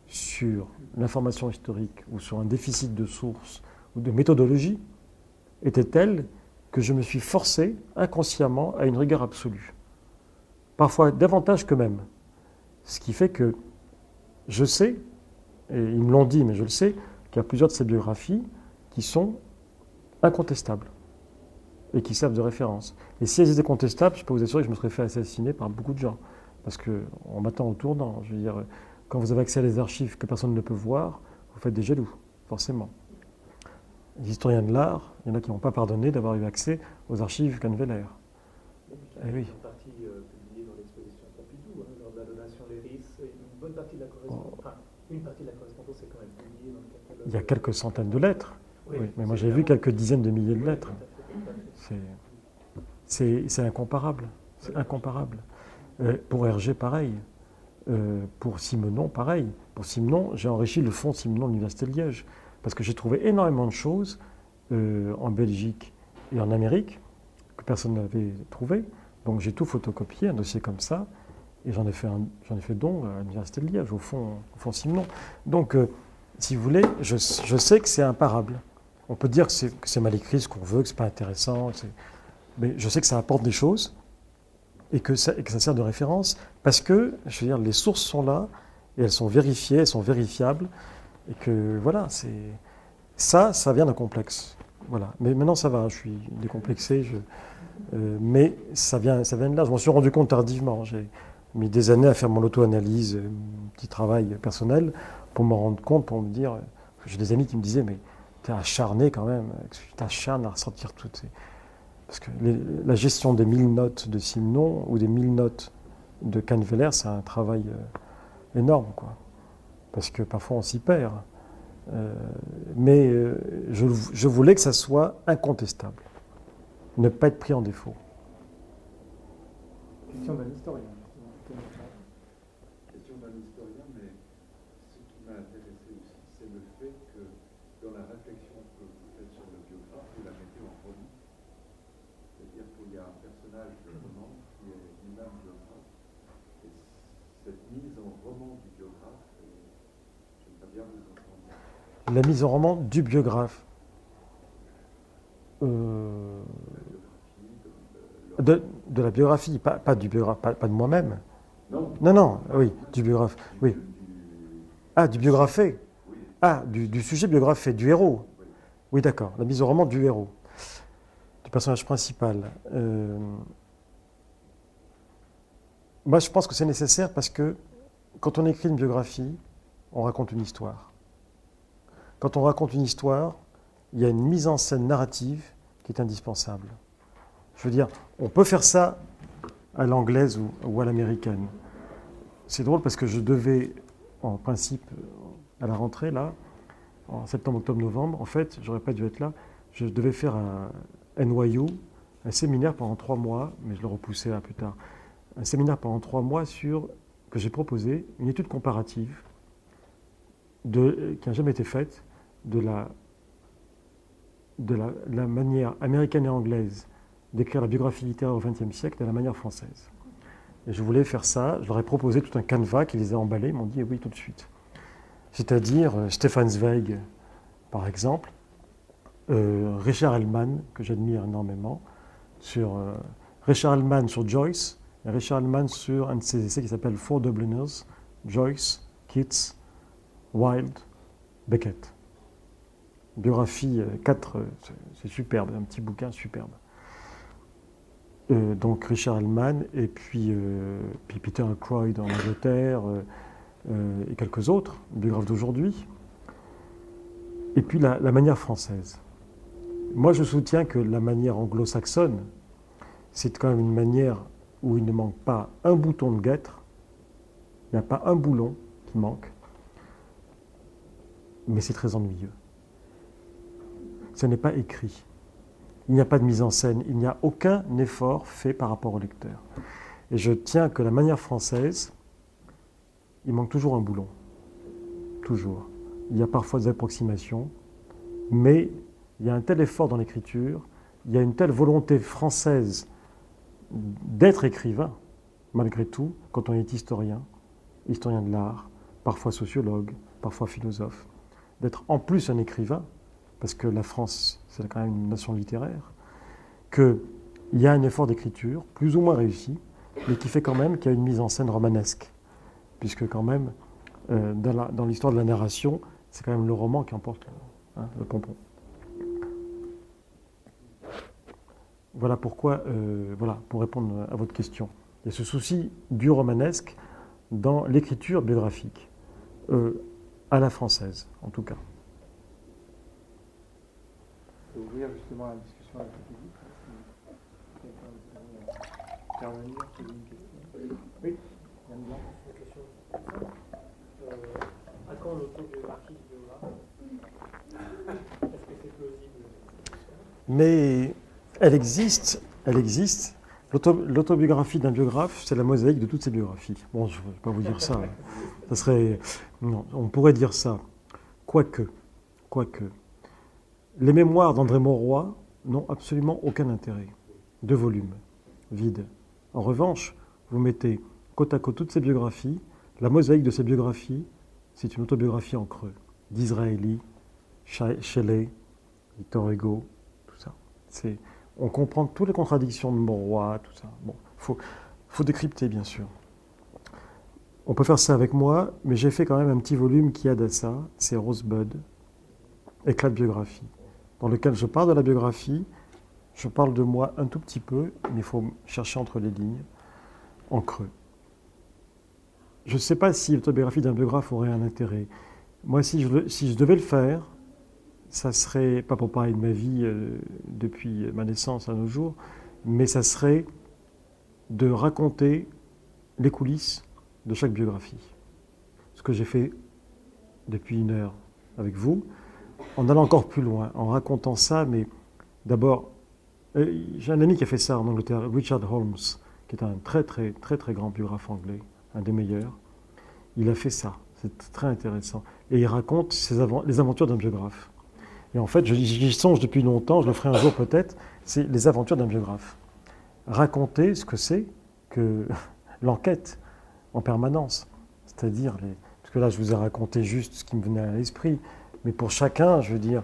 sur l'information historique ou sur un déficit de sources ou de méthodologie était telle que je me suis forcé inconsciemment à une rigueur absolue parfois davantage qu'eux-mêmes. Ce qui fait que je sais, et ils me l'ont dit, mais je le sais, qu'il y a plusieurs de ces biographies qui sont incontestables et qui servent de référence. Et si elles étaient contestables, je peux vous assurer que je me serais fait assassiner par beaucoup de gens. Parce qu'on m'attend au tournant. Je veux dire, quand vous avez accès à des archives que personne ne peut voir, vous faites des jaloux, forcément. Les historiens de l'art, il y en a qui n'ont pas pardonné d'avoir eu accès aux archives Canveller. Eh oui partie de la correspondance, enfin, une partie de la correspondance est quand même publiée dans le catalogue. Il y a quelques centaines de lettres. Oui, mais moi j'ai vu quelques dizaines de milliers de lettres. C'est incomparable. C'est incomparable. Euh, pour Hergé, pareil. Euh, pour Simenon, pareil. Pour Simenon, j'ai enrichi le fonds Simenon de l'Université de Liège. Parce que j'ai trouvé énormément de choses euh, en Belgique et en Amérique que personne n'avait trouvé. Donc j'ai tout photocopié, un dossier comme ça. Et j'en ai fait, ai fait don à l'Université de Liège, au fond, au fond Simon. Donc, euh, si vous voulez, je, je sais que c'est imparable. On peut dire que c'est, mal écrit, ce qu'on veut, que c'est pas intéressant, mais je sais que ça apporte des choses et que, ça, que ça sert de référence parce que, je veux dire, les sources sont là et elles sont vérifiées, elles sont vérifiables et que voilà, c'est ça, ça vient d'un complexe. Voilà. Mais maintenant, ça va, je suis décomplexé. Euh, mais ça vient, ça vient de là. Je m'en suis rendu compte tardivement. Mis des années à faire mon auto-analyse, euh, mon petit travail personnel, pour me rendre compte, pour me dire, j'ai des amis qui me disaient, mais tu es acharné quand même, tu t'acharnes à ressortir toutes. Parce que la gestion des mille notes de Simon ou des mille notes de Canveller, c'est un travail euh, énorme, quoi. Parce que parfois on s'y perd. Euh, mais je, je voulais que ça soit incontestable. Ne pas être pris en défaut. Question d'un historien. La mise en roman du biographe. Euh, de, la biographie, pas, du biographe, pas, de moi-même. Non. non, oui, du biographe. Oui. Ah, du biographé. Ah, du, sujet biographié, du héros. Oui, d'accord. La mise en roman du héros, du personnage principal. Euh, moi, je pense que c'est nécessaire parce que quand on écrit une biographie, on raconte une histoire. Quand on raconte une histoire, il y a une mise en scène narrative qui est indispensable. Je veux dire, on peut faire ça à l'anglaise ou, à l'américaine. C'est drôle parce que je devais, en principe, à la rentrée, là, en septembre, octobre, novembre, en fait, j'aurais pas dû être là, je devais faire un NYU, un séminaire pendant trois mois, mais je le repoussais à plus tard, un séminaire pendant trois mois sur, que j'ai proposé, une étude comparative de, qui n'a jamais été faite de la, de manière américaine et anglaise d'écrire la biographie littéraire au XXe siècle et la manière française. Et je voulais faire ça, je leur ai proposé tout un canevas qui les a emballés, ils m'ont dit oui tout de suite. C'est-à-dire euh, Stefan Zweig, par exemple, euh, Richard Hellman, que j'admire énormément, sur euh, Richard Hellman sur Joyce, et Richard Hellman sur un de ses essais qui s'appelle Four Dubliners, Joyce, Keats, Wilde, Beckett. Biographie 4, c'est superbe, un petit bouquin superbe. Euh, donc Richard Hellman et puis, euh, Peter Croyd en Angleterre euh, et quelques autres, biographes d'aujourd'hui. Et puis la, manière française. Moi je soutiens que la manière anglo-saxonne, c'est quand même une manière où il ne manque pas un bouton de guêtre, il n'y a pas un boulon qui manque, mais c'est très ennuyeux. Ce n'est pas écrit. Il n'y a pas de mise en scène, il n'y a aucun effort fait par rapport au lecteur. Et je tiens que la manière française, il manque toujours un boulon. Toujours. Il y a parfois des approximations, mais il y a un tel effort dans l'écriture, il y a une telle volonté française d'être écrivain, malgré tout, quand on est historien, historien de l'art, parfois sociologue, parfois philosophe, d'être en plus un écrivain, parce que la France, c'est quand même une nation littéraire, qu'il y a un effort d'écriture, plus ou moins réussi, mais qui fait quand même qu'il y a une mise en scène romanesque, puisque quand même, euh, dans l'histoire de la narration, c'est quand même le roman qui emporte hein, le pompon. Voilà pourquoi, euh, voilà, pour répondre à votre question. Il y a ce souci du romanesque dans l'écriture biographique, euh, à la française en tout cas ouvrir justement la discussion avec le public. Si quelqu'un veut intervenir sur une question. Oui, Yann Blanc. Une question. Euh, à quand l'autobiographie du biographe Est-ce que c'est plausible? Mais elle existe, elle existe. L'autobiographie d'un biographe, c'est la mosaïque de toutes ses biographies. Bon, je ne vais pas vous dire ça. ça serait, non, on pourrait dire ça. Quoique, quoique, les mémoires d'André Mauroy n'ont absolument aucun intérêt. Deux volumes, vides. En revanche, vous mettez côte à côte toutes ces biographies. La mosaïque de ces biographies, c'est une autobiographie en creux. D'Israéli, Shelley, Victor Hugo, tout ça. On comprend toutes les contradictions de Mauroy, tout ça. Bon, faut, faut décrypter, bien sûr. On peut faire ça avec moi, mais j'ai fait quand même un petit volume qui aide à ça. C'est Rosebud, éclat de biographie dans lequel je parle de la biographie, je parle de moi un tout petit peu, mais il faut chercher entre les lignes, en creux. Je ne sais pas si l'autobiographie d'un biographe aurait un intérêt. Moi, si je, devais le faire, ça serait, pas pour parler de ma vie euh, depuis ma naissance à nos jours, mais ça serait de raconter les coulisses de chaque biographie. Ce que j'ai fait depuis une heure avec vous, en allant encore plus loin, en racontant ça, mais d'abord, euh, j'ai un ami qui a fait ça en Angleterre, Richard Holmes, qui est un très très très très grand biographe anglais, un des meilleurs. Il a fait ça, c'est très intéressant. Et il raconte les aventures d'un biographe. Et en fait, j'y songe depuis longtemps, je le ferai un jour peut-être, c'est les aventures d'un biographe. Raconter ce que c'est que [laughs] l'enquête en permanence. C'est-à-dire, parce que là, je vous ai raconté juste ce qui me venait à l'esprit, mais pour chacun, je veux dire,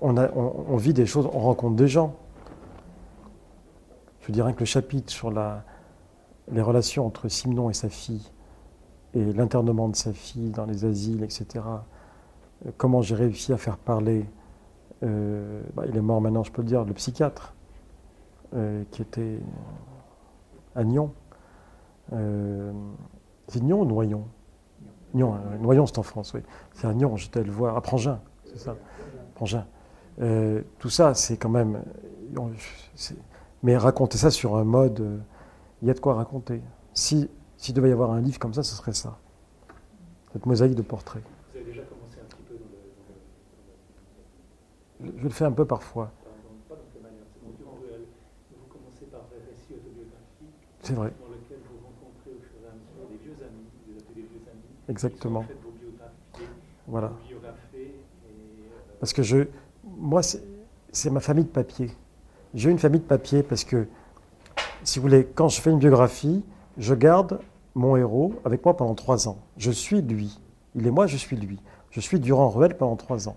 on, vit des choses, on rencontre des gens. Je dirais que le chapitre sur la, les relations entre Simon et sa fille, et l'internement de sa fille dans les asiles, etc., comment j'ai réussi à faire parler, euh, bah, il est mort maintenant, je peux le dire, le psychiatre, euh, qui était à Nyon. Euh, c'est Nyon ou Noyon? Nyon, Noyon, c'est en France, oui. C'est à Nyon, j'étais le voir, à Prangin, c'est ça. Prangin. Euh, tout ça, c'est quand même. Mais raconter ça sur un mode. Euh, il y a de quoi raconter. Si, s'il devait y avoir un livre comme ça, ce serait ça. Cette mosaïque de portraits. Vous avez déjà commencé un petit peu dans le. Je le fais un peu parfois. Pas dans quelle manière C'est dans ruelle. Vous commencez par des récits autobiographiques. C'est vrai. Exactement. Voilà. Parce que je, moi, c'est ma famille de papier. J'ai une famille de papier parce que, si vous voulez, quand je fais une biographie, je garde mon héros avec moi pendant trois ans. Je suis lui. Il est moi, je suis lui. Je suis Durand Ruel pendant trois ans.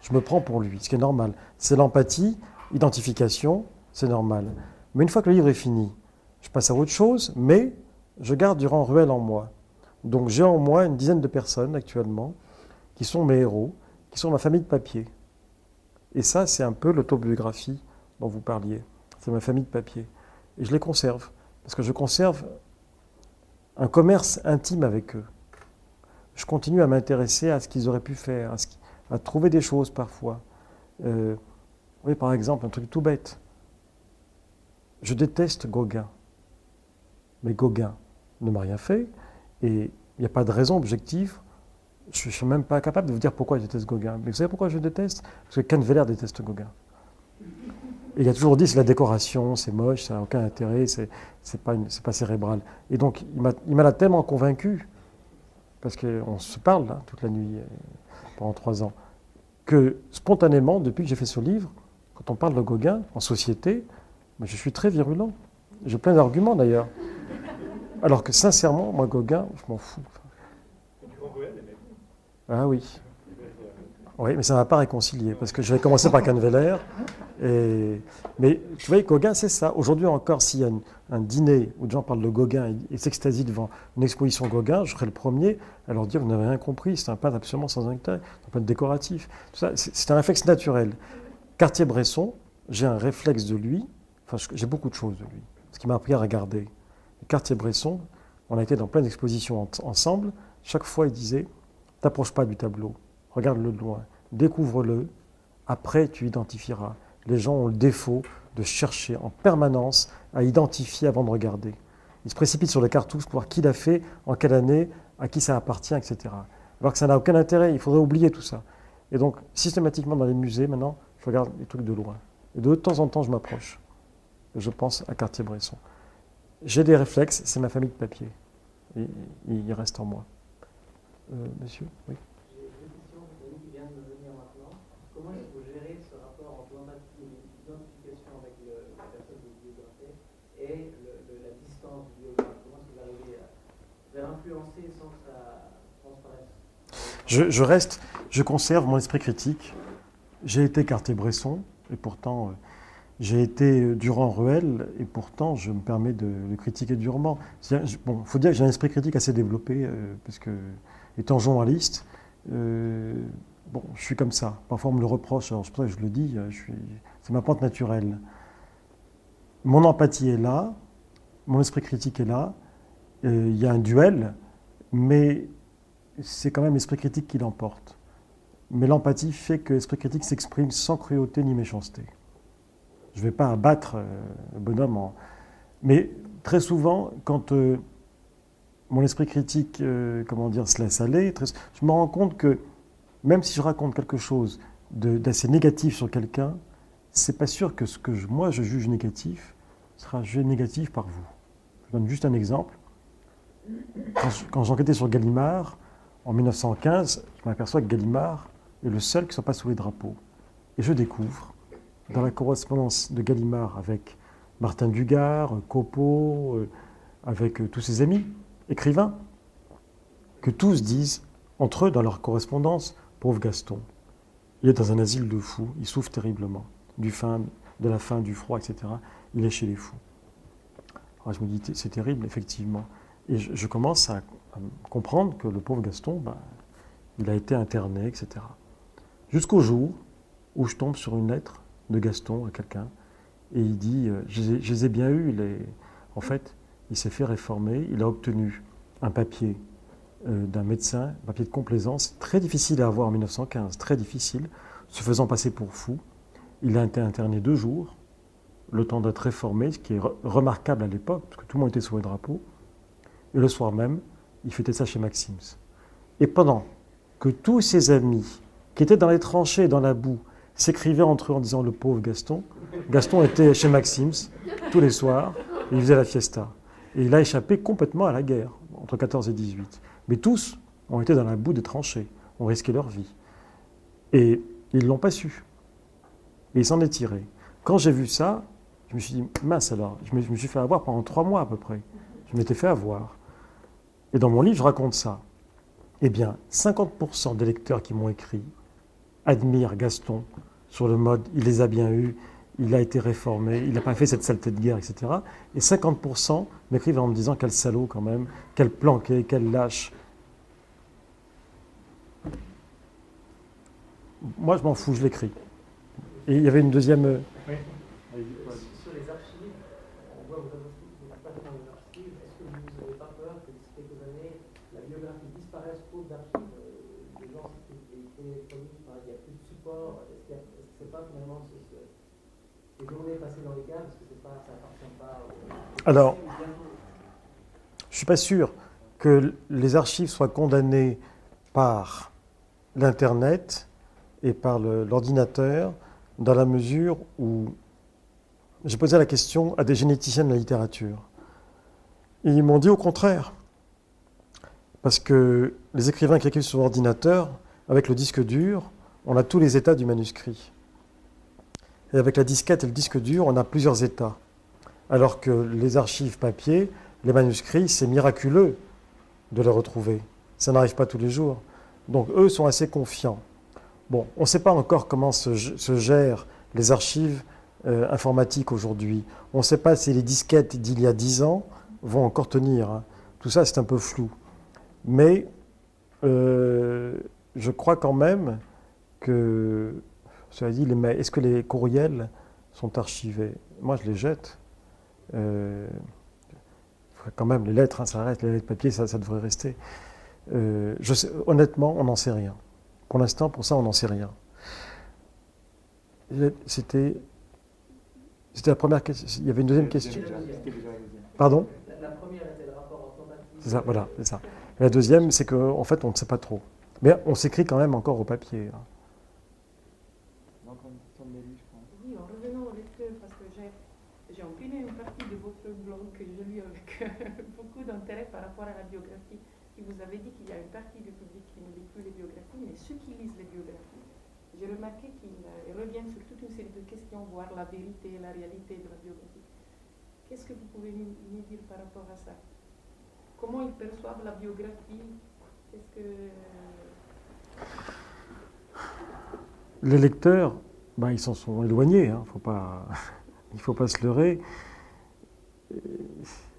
Je me prends pour lui, ce qui est normal. C'est l'empathie, identification, c'est normal. Mais une fois que le livre est fini, je passe à autre chose, mais je garde Durand Ruel en moi. Donc j'ai en moi une dizaine de personnes actuellement qui sont mes héros, qui sont ma famille de papier. Et ça, c'est un peu l'autobiographie dont vous parliez. C'est ma famille de papier. Et je les conserve, parce que je conserve un commerce intime avec eux. Je continue à m'intéresser à ce qu'ils auraient pu faire, à, trouver des choses parfois. Euh, oui, par exemple, un truc tout bête. Je déteste Gauguin. Mais Gauguin ne m'a rien fait, et il n'y a pas de raison objective. Je ne suis même pas capable de vous dire pourquoi je déteste Gauguin. Mais vous savez pourquoi je déteste? Parce que Canveller déteste Gauguin. Et il a toujours dit c'est la décoration, c'est moche, ça n'a aucun intérêt, c'est pas, pas cérébral. Et donc il m'a tellement convaincu, parce qu'on se parle là, toute la nuit euh, pendant trois ans, que spontanément, depuis que j'ai fait ce livre, quand on parle de Gauguin en société, je suis très virulent. J'ai plein d'arguments d'ailleurs. Alors que sincèrement, moi, Gauguin, je m'en fous. Ah oui. Oui, mais ça ne m'a pas réconcilié, parce que je vais commencer par Canveller. Mais tu vois, Gauguin, c'est ça. Aujourd'hui encore, s'il y a un dîner où des gens parlent de Gauguin et s'extasient devant une exposition Gauguin, je serai le premier à leur dire Vous n'avez rien compris, c'est un peintre absolument sans intérêt, un peintre décoratif. C'est un réflexe naturel. Cartier-Bresson, j'ai un réflexe de lui, enfin, j'ai beaucoup de choses de lui, ce qui m'a appris à regarder. Cartier-Bresson, on a été dans plein d'expositions ensemble, chaque fois il disait T'approche pas du tableau, regarde-le de loin, découvre-le, après tu identifieras. Les gens ont le défaut de chercher en permanence à identifier avant de regarder. Ils se précipitent sur les cartouches pour voir qui l'a fait, en quelle année, à qui ça appartient, etc. Alors que ça n'a aucun intérêt, il faudrait oublier tout ça. Et donc, systématiquement dans les musées, maintenant, je regarde les trucs de loin. Et de temps en temps, je m'approche. Je pense à Cartier-Bresson. J'ai des réflexes, c'est ma famille de papier. Et, il reste en moi. Euh, monsieur Oui. J'ai une question qui vient de me venir maintenant. Comment est-ce que vous gérez ce rapport entre l'identification avec la personne que vous biographez et la distance du biographe? Comment est-ce que vous arrivez à, influencer sans que ça transparaisse? Je, je, reste, je conserve mon esprit critique. J'ai été Cartier-Bresson, et pourtant, euh, j'ai été Durand Ruel, et pourtant, je me permets de le critiquer durement. Bon, faut dire que j'ai un esprit critique assez développé, euh, parce que, étant journaliste, euh, bon, je suis comme ça. Parfois, on me le reproche, alors c'est pour ça que je le dis, c'est ma pente naturelle. Mon empathie est là, mon esprit critique est là, il y a un duel, mais c'est quand même l'esprit critique qui l'emporte. Mais l'empathie fait que l'esprit critique s'exprime sans cruauté ni méchanceté. Je ne vais pas abattre euh, le bonhomme en... Mais très souvent, quand euh, mon esprit critique, euh, comment dire, se laisse aller, je me rends compte que même si je raconte quelque chose d'assez négatif sur quelqu'un, c'est pas sûr que ce que moi je juge négatif sera jugé négatif par vous. Je donne juste un exemple. Quand j'enquêtais sur Gallimard, en 1915, je m'aperçois que Gallimard est le seul qui ne soit pas sous les drapeaux. Et je découvre, dans la correspondance de Gallimard avec Martin Dugard, Copeau, euh, avec euh, tous ses amis, écrivains, que tous disent, entre eux, dans leur correspondance, pauvre Gaston, il est dans un asile de fous, il souffre terriblement, du de la faim, du froid, etc. Il est chez les fous. Alors je me dis, c'est terrible, effectivement. Et je, commence à, comprendre que le pauvre Gaston, ben, il a été interné, etc. Jusqu'au jour où je tombe sur une lettre de Gaston à quelqu'un, et il dit, euh, je, les ai bien eus, en fait, il s'est fait réformer, il a obtenu un papier euh, d'un médecin, un papier de complaisance, très difficile à avoir en 1915, très difficile, se faisant passer pour fou. Il a été interné deux jours, le temps d'être réformé, ce qui est remarquable à l'époque, parce que tout le monde était sous le drapeau. Et le soir même, il fêtait ça chez Maxims. Et pendant que tous ses amis, qui étaient dans les tranchées, dans la boue, s'écrivaient entre eux en disant le pauvre Gaston, Gaston était chez Maxims tous les soirs, il faisait la fiesta. Et il a échappé complètement à la guerre, entre 14 et 18. Mais tous ont été dans la boue des tranchées, ont risqué leur vie. Et ils ne l'ont pas su. Et il s'en est tiré. Quand j'ai vu ça, je me suis dit, mince alors, je me suis fait avoir pendant trois mois à peu près. Je m'étais fait avoir. Et dans mon livre, je raconte ça. Eh bien, 50% des lecteurs qui m'ont écrit admirent Gaston sur le mode il les a bien eus, il a été réformé, il n'a pas fait cette saleté de guerre, etc. Et 50% m'écrivent en me disant quel salaud quand même, quel planqué, quel lâche. moi, je m'en fous, je l'écris. Et il y avait une deuxième. euh. Allez-y, Paul. Sur les archives, on voit votre partie dans les archives. Est-ce que vous n'avez pas peur que d'ici quelques années, la biographie disparaisse faute d'archives euh, Les gens qui ont été électroniques, enfin, il n'y a plus de support. Est-ce qu'il y a- est-ce que c'est pas finalement ce, ce, ces journées passées dans les gares parce que c'est pas, ça appartient pas au. au Alors- Je ne suis pas sûr que les archives soient condamnées par l'Internet et par l'ordinateur dans la mesure où j'ai posé la question à des généticiens de la littérature. Ils m'ont dit au contraire. Parce que les écrivains qui écrivent sur ordinateur, avec le disque dur, on a tous les états du manuscrit. Et avec la disquette et le disque dur, on a plusieurs états. Alors que les archives papier, les manuscrits, c'est miraculeux de les retrouver. Ça n'arrive pas tous les jours. Donc eux sont assez confiants. Bon, on ne sait pas encore comment se, gèrent les archives euh, informatiques aujourd'hui. On ne sait pas si les disquettes d'il y a 10 ans vont encore tenir. hein. Tout ça, c'est un peu flou. Mais euh, je crois quand même que, cela dit, est-ce que les courriels sont archivés? Moi, je les jette. Euh, quand même, les lettres, hein, ça reste, les lettres papier, ça, ça devrait rester. Euh, je sais- honnêtement, on n'en sait rien. Pour l'instant, pour ça, on n'en sait rien. C'était, c'était la première question. Il y avait une deuxième question. Pardon? La, première était le rapport tentative. C'est ça, voilà, c'est ça. Et la deuxième, c'est qu'en fait, on ne sait pas trop. Mais on s'écrit quand même encore au papier. hein. Encore une question de Nelly, je crois. Oui, en revenant au lecteur, parce que j'ai, j'ai imprimé une partie de votre blog que j'ai lu avec beaucoup d'intérêt par rapport à la biographie. Et vous avez dit qu'il y a une partie du public qui ne lit plus les biographies, mais ceux qui lisent les biographies, j'ai remarqué qu'ils euh, reviennent sur toute une série de questions, la vérité, la réalité de la biographie. Qu'est-ce que vous pouvez nous, dire par rapport à ça? Comment ils perçoivent la biographie? Que... Les lecteurs, ben, ils s'en sont éloignés. hein, faut pas, [laughs] il ne faut pas se leurrer. Euh,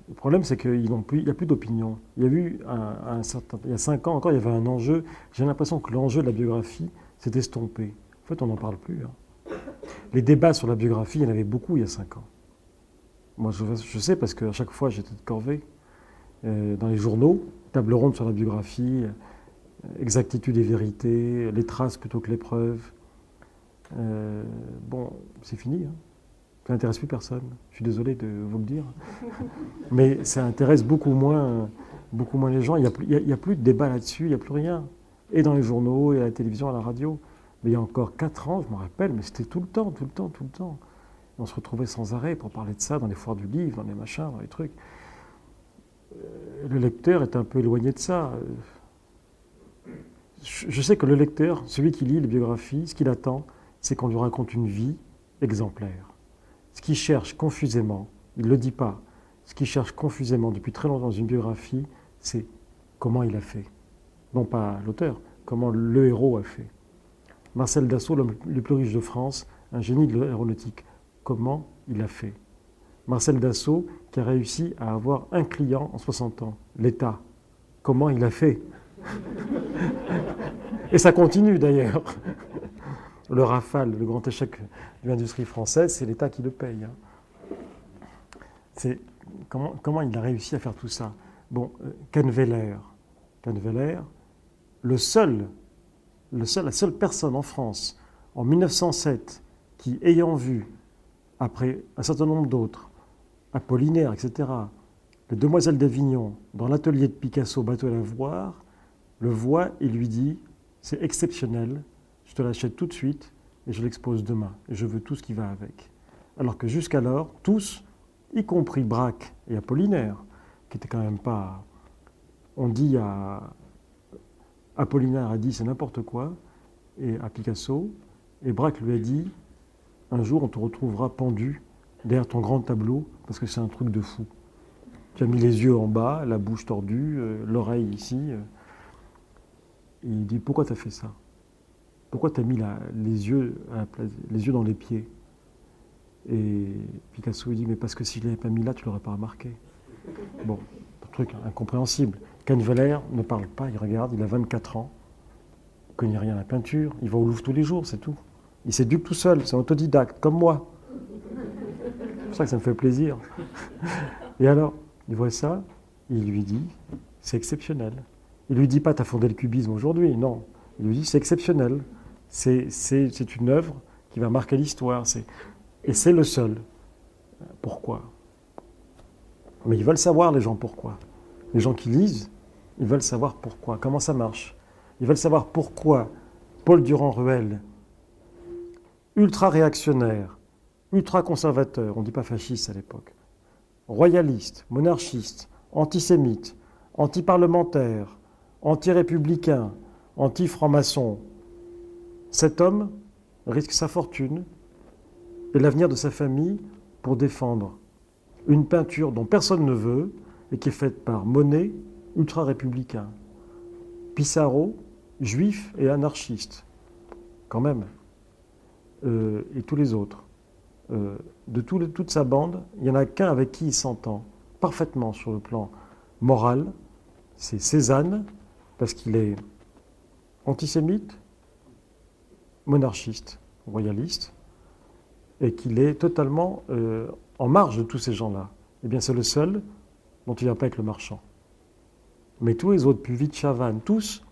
Le problème, c'est qu'il n'y a plus d'opinion. Il y a eu un certain, il y a cinq ans encore, il y avait un enjeu. J'ai l'impression que l'enjeu de la biographie s'est estompé. En fait, on n'en parle plus. hein. Les débats sur la biographie, il y en avait beaucoup il y a cinq ans. Moi, je, je sais parce qu'à chaque fois, j'étais de corvée euh, dans les journaux, table ronde sur la biographie, euh, exactitude et vérité, les traces plutôt que les preuves. Euh, bon, c'est fini. hein. Ça n'intéresse plus personne. Je suis désolé de vous le dire. [laughs] Mais ça intéresse beaucoup moins, beaucoup moins les gens. Il n'y a, a plus de débat là-dessus, il n'y a plus rien. Et dans les journaux, et à la télévision, à la radio. Mais il y a encore quatre ans, je me rappelle, mais c'était tout le temps, tout le temps, tout le temps. On se retrouvait sans arrêt pour parler de ça dans les foires du livre, dans les machins, dans les trucs. Euh, Le lecteur est un peu éloigné de ça. Euh, je sais que le lecteur, celui qui lit les biographies, ce qu'il attend, c'est qu'on lui raconte une vie exemplaire. Ce qu'il cherche confusément, il ne le dit pas, ce qu'il cherche confusément depuis très longtemps dans une biographie, c'est comment il a fait. Non pas l'auteur, comment le héros a fait. Marcel Dassault, le plus riche de France, un génie de l'aéronautique, comment il a fait? Marcel Dassault, qui a réussi à avoir un client en 60 ans, l'État, comment il a fait? [laughs] Et ça continue d'ailleurs. Le Rafale, le grand échec de l'industrie française, c'est l'État qui le paye. hein. Comment il a réussi à faire tout ça? Bon, euh, Canveller, Canveller, le seul, la seule personne en France en 1907 qui, ayant vu, après un certain nombre d'autres, Apollinaire, etc., les Demoiselles d'Avignon, dans l'atelier de Picasso, Bateau à la voir, le voit et lui dit C'est exceptionnel, je te l'achète tout de suite et je l'expose demain. Et je veux tout ce qui va avec. Alors que jusqu'alors, tous, y compris Braque et Apollinaire, qui n'étaient quand même pas. On dit à. Apollinaire a dit c'est n'importe quoi, et à Picasso, et Braque lui a dit un jour on te retrouvera pendu derrière ton grand tableau parce que c'est un truc de fou. Tu as mis les yeux en bas, la bouche tordue, euh, l'oreille ici. euh. et il dit pourquoi tu as fait ça? Pourquoi tu as mis les, yeux dans les pieds? Et Picasso il dit mais parce que si je ne l'avais pas mis là, tu l'aurais pas remarqué. Bon, un truc incompréhensible. Canveller ne parle pas, il regarde, il a 24 ans. connaît rien à la peinture, il va au Louvre tous les jours, c'est tout. Il s'éduque tout seul, c'est autodidacte, comme moi. C'est pour ça que ça me fait plaisir. Et alors, il voit ça, il lui dit, c'est exceptionnel. Il lui dit pas, t'as fondé le cubisme aujourd'hui, non. Il lui dit, c'est exceptionnel. C'est, une œuvre qui va marquer l'histoire. Et c'est le seul. Pourquoi? Mais ils veulent savoir, les gens, pourquoi. Les gens qui lisent, ils veulent savoir pourquoi, comment ça marche? Ils veulent savoir pourquoi Paul Durand-Ruel, ultra réactionnaire, ultra conservateur, on ne dit pas fasciste à l'époque, royaliste, monarchiste, antisémite, anti-parlementaire, anti-républicain, anti-franc-maçon, cet homme risque sa fortune et l'avenir de sa famille pour défendre une peinture dont personne ne veut et qui est faite par Monet, ultra-républicain, Pissarro, juif et anarchiste, quand même, euh, et tous les autres. Euh, de toute sa bande, il n'y en a qu'un avec qui il s'entend parfaitement sur le plan moral, c'est Cézanne, parce qu'il est antisémite, monarchiste, royaliste, et qu'il est totalement euh, en marge de tous ces gens-là. Eh bien, c'est le seul dont il ne vient pas avec le marchand. Mais tous les autres, vite Chavannes, tous,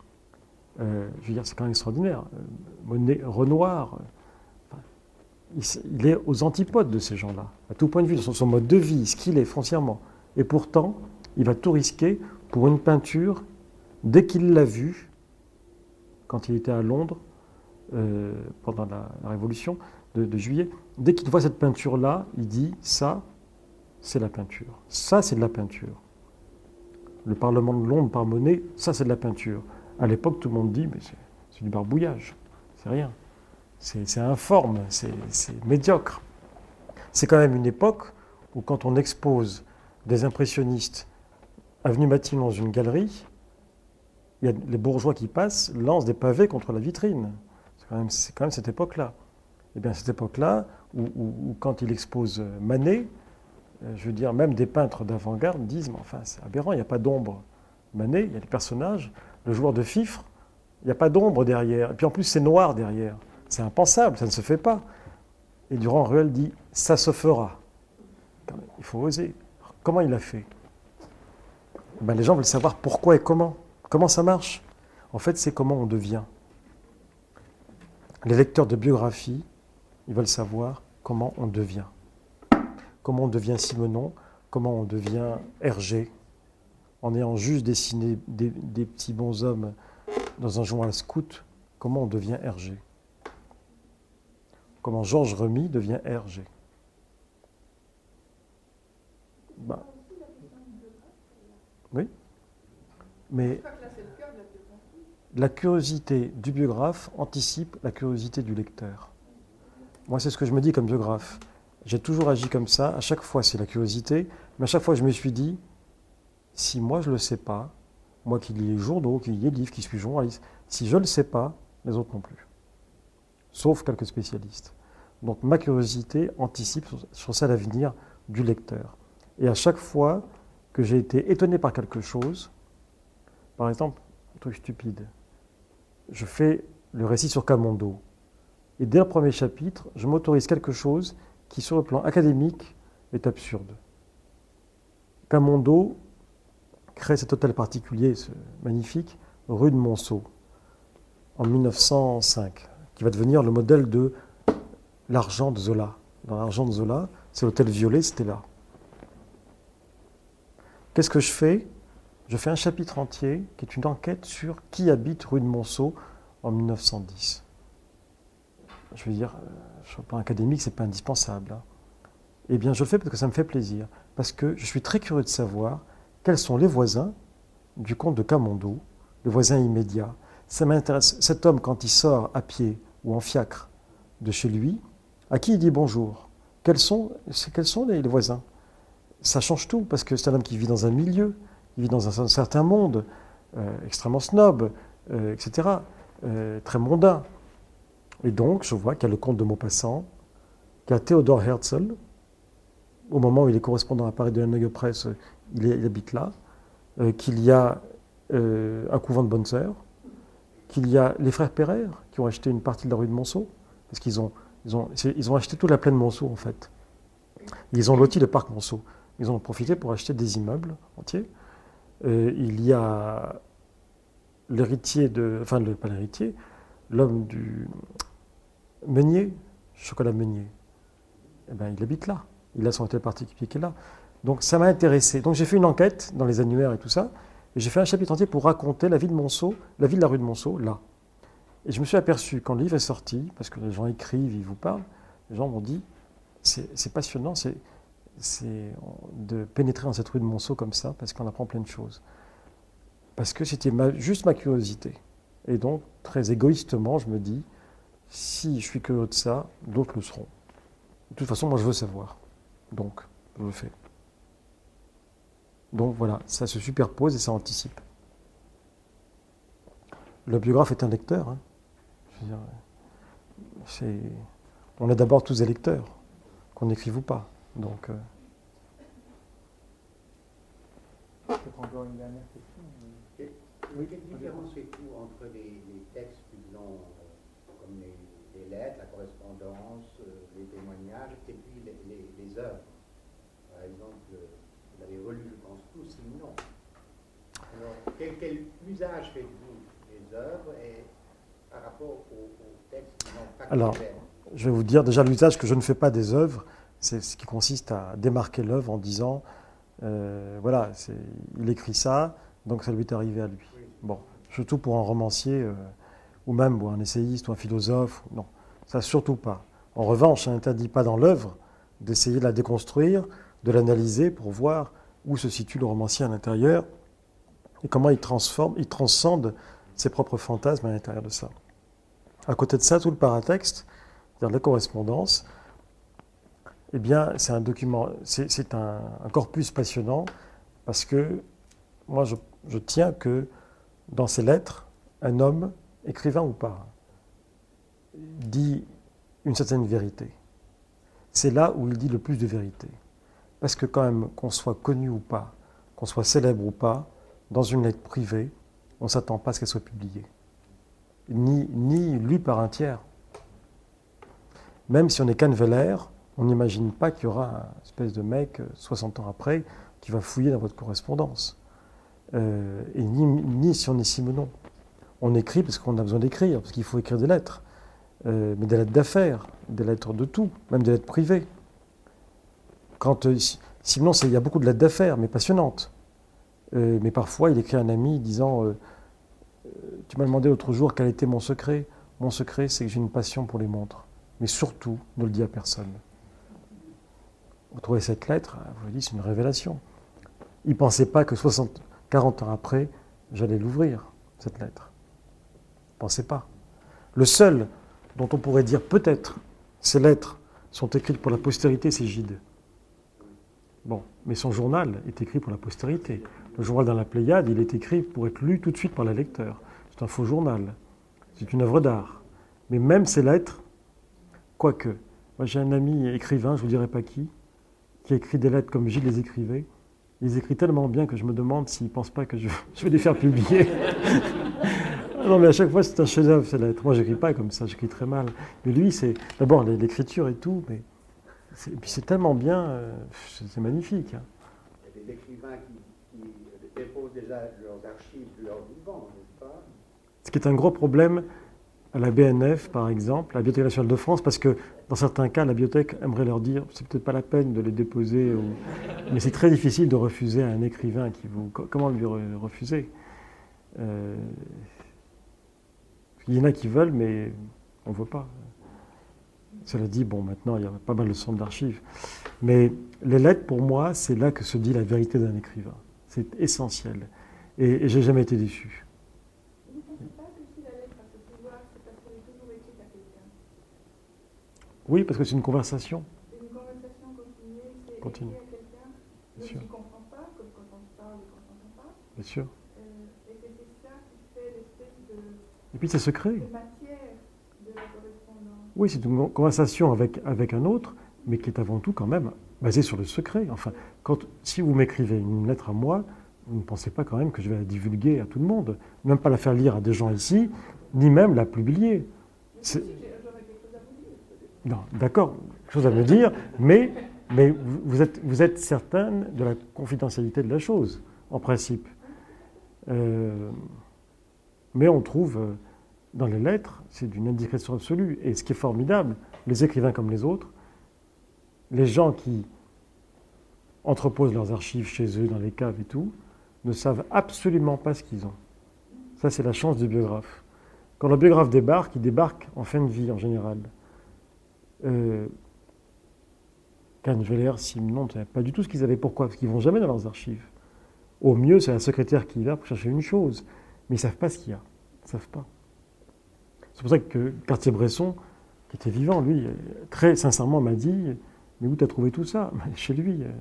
euh, je veux dire, c'est quand même extraordinaire. Euh, Renoir, il, est aux antipodes de ces gens-là, à tout point de vue, de son, mode de vie, ce qu'il est foncièrement. Et pourtant, il va tout risquer pour une peinture, dès qu'il l'a vue, quand il était à Londres, euh, pendant la, Révolution de, juillet, dès qu'il voit cette peinture-là, il dit ça, c'est la peinture. Ça, c'est de la peinture. Le Parlement de Londres par Monet, ça, c'est de la peinture. À l'époque, tout le monde dit, mais c'est du barbouillage, c'est rien. C'est informe, c'est médiocre. C'est quand même une époque où quand on expose des impressionnistes avenue Mathilde dans une galerie, les bourgeois qui passent, lancent des pavés contre la vitrine. C'est quand, même, cette époque-là. Et eh bien cette époque-là, où, quand il expose Manet, je veux dire, même des peintres d'avant-garde disent, mais enfin, c'est aberrant, il n'y a pas d'ombre. Manet, il y a des personnages, le joueur de fifre, il n'y a pas d'ombre derrière. Et puis en plus, c'est noir derrière. C'est impensable, ça ne se fait pas. Et Durand Ruel dit ça se fera. Il faut oser. Comment il a fait? Ben, Les gens veulent savoir pourquoi et comment. Comment ça marche? En fait, c'est comment on devient. Les lecteurs de biographie, ils veulent savoir comment on devient. Comment on devient Simonon, comment on devient Hergé, en ayant juste dessiné des, des petits bonshommes dans un journal scout, comment on devient Hergé comment Georges Remy devient Hergé. Bah. Oui. Mais la curiosité du biographe anticipe la curiosité du lecteur. Moi, c'est ce que je me dis comme biographe. J'ai toujours agi comme ça. À chaque fois, c'est la curiosité. Mais à chaque fois, je me suis dit, si moi, je ne le sais pas, moi qui lis les journaux, qui lis les livres, qui suis journaliste, si je ne le sais pas, les autres non plus. Sauf quelques spécialistes. Donc ma curiosité anticipe sur ça l'avenir du lecteur. Et à chaque fois que j'ai été étonné par quelque chose, par exemple, un truc stupide, je fais le récit sur Camondo. Et dès le premier chapitre, je m'autorise quelque chose qui, sur le plan académique, est absurde. Camondo crée cet hôtel particulier, magnifique, rue de Monceau, en 1905, qui va devenir le modèle de l'argent de Zola. Dans l'argent de Zola, c'est l'hôtel violet, c'était là. Qu'est-ce que je fais? Je fais un chapitre entier qui est une enquête sur qui habite rue de Monceau en 1910. Je veux dire, euh, sur le plan académique, ce n'est pas indispensable. Hein. Eh bien, je le fais parce que ça me fait plaisir. Parce que je suis très curieux de savoir quels sont les voisins du comte de Camondo, les voisins immédiats. Ça m'intéresse. Cet homme, quand il sort à pied ou en fiacre de chez lui, à qui il dit bonjour? Quels sont, quels sont les, voisins? Ça change tout, parce que c'est un homme qui vit dans un milieu, il vit dans un, certain monde, euh, extrêmement snob, euh, etc., euh, très mondain. Et donc, je vois qu'il y a le comte de Maupassant, qu'il y a Théodore Herzl, au moment où il est correspondant à Paris de la Neue Presse, il, habite là, qu'il y a un couvent de bonnes sœurs, qu'il y a les frères Pereire qui ont acheté une partie de la rue de Monceau, parce qu'ils ont, ils ont, ils ont acheté toute la plaine Monceau en fait. Ils ont loti le parc Monceau. Ils ont profité pour acheter des immeubles entiers. Euh, il y a l'héritier de, enfin le, pas l'héritier, l'homme du Meunier, Chocolat Meunier. Eh ben, il habite là. Il a son hôtel particulier qui est là. Donc ça m'a intéressé. Donc j'ai fait une enquête dans les annuaires et tout ça. Et j'ai fait un chapitre entier pour raconter la vie de Monceau, la vie de la rue de Monceau, là. Et je me suis aperçu, quand le livre est sorti, parce que les gens écrivent, ils vous parlent, les gens m'ont dit, c'est passionnant, c'est de pénétrer dans cette rue de Monceau comme ça, parce qu'on apprend plein de choses. Parce que c'était juste ma curiosité. Et donc, très égoïstement, je me dis, si je suis curieux de ça, d'autres le seront. De toute façon, moi, je veux savoir. Donc, je le fais. Donc voilà, ça se superpose et ça anticipe. Le biographe est un lecteur. hein. Je veux dire, on est d'abord tous des lecteurs, qu'on écrive ou pas. Donc, euh, encore une dernière question. Oui, quelle différence faites-vous entre les, les textes plus longs, euh, comme les, les lettres, la correspondance, euh, les témoignages, et puis les, œuvres? Par exemple, euh, vous l'avez relu, je pense, tous, sinon. Alors, quel, quel usage faites-vous des œuvres et par rapport aux, aux textes qui n'ont pas Alors, je vais vous dire déjà l'usage que je ne fais pas des œuvres, c'est ce qui consiste à démarquer l'œuvre en disant, euh, voilà, il écrit ça, donc ça lui est arrivé à lui. Bon, surtout pour un romancier, euh, ou même un essayiste ou un philosophe, non, ça surtout pas. En revanche, ça n'interdit pas dans l'œuvre d'essayer de la déconstruire, de l'analyser pour voir où se situe le romancier à l'intérieur et comment il transforme, il transcende ses propres fantasmes à l'intérieur de ça. À côté de ça, tout le paratexte, c'est-à-dire la correspondance, eh bien, c'est un document, c'est un, corpus passionnant parce que moi, je tiens que dans ces lettres, un homme, écrivain ou pas, dit une certaine vérité. C'est là où il dit le plus de vérité. Parce que quand même, qu'on soit connu ou pas, qu'on soit célèbre ou pas, dans une lettre privée, on ne s'attend pas à ce qu'elle soit publiée. Ni, ni lue par un tiers. Même si on est Canveller, on n'imagine pas qu'il y aura un espèce de mec, euh, 60 ans après, qui va fouiller dans votre correspondance. Euh, et ni, si on est Simenon. On écrit parce qu'on a besoin d'écrire, parce qu'il faut écrire des lettres. Euh, mais des lettres d'affaires, des lettres de tout, même des lettres privées. Quand, euh, il y a beaucoup de lettres d'affaires, mais passionnantes. Mais parfois, il écrit à un ami disant Tu m'as demandé l'autre jour quel était mon secret. Mon secret, c'est que j'ai une passion pour les montres. Mais surtout, ne le dis à personne. Vous trouvez cette lettre, vous vous dites, c'est une révélation. Il ne pensait pas que 60, 40 ans après, j'allais l'ouvrir, cette lettre. Pensait pas. Le seul dont on pourrait dire peut-être ces lettres sont écrites pour la postérité, c'est Gide. Bon, mais son journal est écrit pour la postérité. Le journal dans la Pléiade, il est écrit pour être lu tout de suite par les lecteurs. C'est un faux journal. C'est une œuvre d'art. Mais même ces lettres, quoique, moi j'ai un ami écrivain, je ne vous dirai pas qui, qui a écrit des lettres comme Gilles les écrivait. Il les écrit tellement bien que je me demande s'il ne pense pas que je, [laughs] je vais les faire publier. Ah non, mais à chaque fois, c'est un chef-d'œuvre, ces lettres. Moi, je n'écris pas comme ça, j'écris très mal. Mais lui, c'est d'abord l'écriture et tout, mais c'est- et puis c'est tellement bien, euh, c'est magnifique. hein. Il y a des écrivains qui, qui déposent déjà leurs archives, leurs vivants, n'est-ce pas? Ce qui est un gros problème la BNF, par exemple, la Bibliothèque nationale de France, parce que dans certains cas, la bibliothèque aimerait leur dire c'est peut-être pas la peine de les déposer, mais c'est très difficile de refuser à un écrivain qui vous. co- Comment lui re- refuser? Euh, Il y en a qui veulent, mais on ne veut pas. Cela dit, bon, maintenant, il y a pas mal de centres d'archives. Mais les lettres, pour moi, c'est là que se dit la vérité d'un écrivain. C'est essentiel. Et, et j'ai jamais été déçu. Vous ne pensez pas que si la lettre a ce pouvoir, c'est parce qu'elle est toujours écrite à quelqu'un Oui, parce que c'est une conversation. C'est une conversation continue, c'est Continue. à quelqu'un, Bien mais sûr. qui ne comprend pas, comme quand on parle et quand on pas. Bien sûr. Euh, et c'est ça qui fait l'espèce de, Et puis c'est secret. de matière de la correspondance. Oui, c'est une conversation avec, avec un autre, mais qui est avant tout quand même basée sur le secret. Enfin, quand, si vous m'écrivez une lettre à moi, Vous ne pensez pas quand même que je vais la divulguer à tout le monde, même pas la faire lire à des gens ici, ni même la publier. C'est- Non, d'accord, chose à me dire, mais, vous, êtes, vous de la confidentialité de la chose, en principe. Euh, mais on trouve euh, dans les lettres, c'est d'une indiscrétion absolue. Et ce qui est formidable, les écrivains comme les autres, les gens qui entreposent leurs archives chez eux, dans les caves et tout, ne savent absolument pas ce qu'ils ont. Ça, c'est la chance du biographe. Quand le biographe débarque, il débarque en fin de vie en général. Euh, Kahneweller, Simon, ne savaient pas du tout ce qu'ils avaient. Pourquoi? Parce qu'ils vont jamais dans leurs archives. Au mieux, c'est la secrétaire qui est là pour chercher une chose, mais ils savent pas ce qu'il y a. Ils savent pas. C'est pour ça que Cartier-Bresson, qui était vivant, lui, très sincèrement m'a dit Mais où tu as trouvé tout ça? [laughs] Chez lui, euh,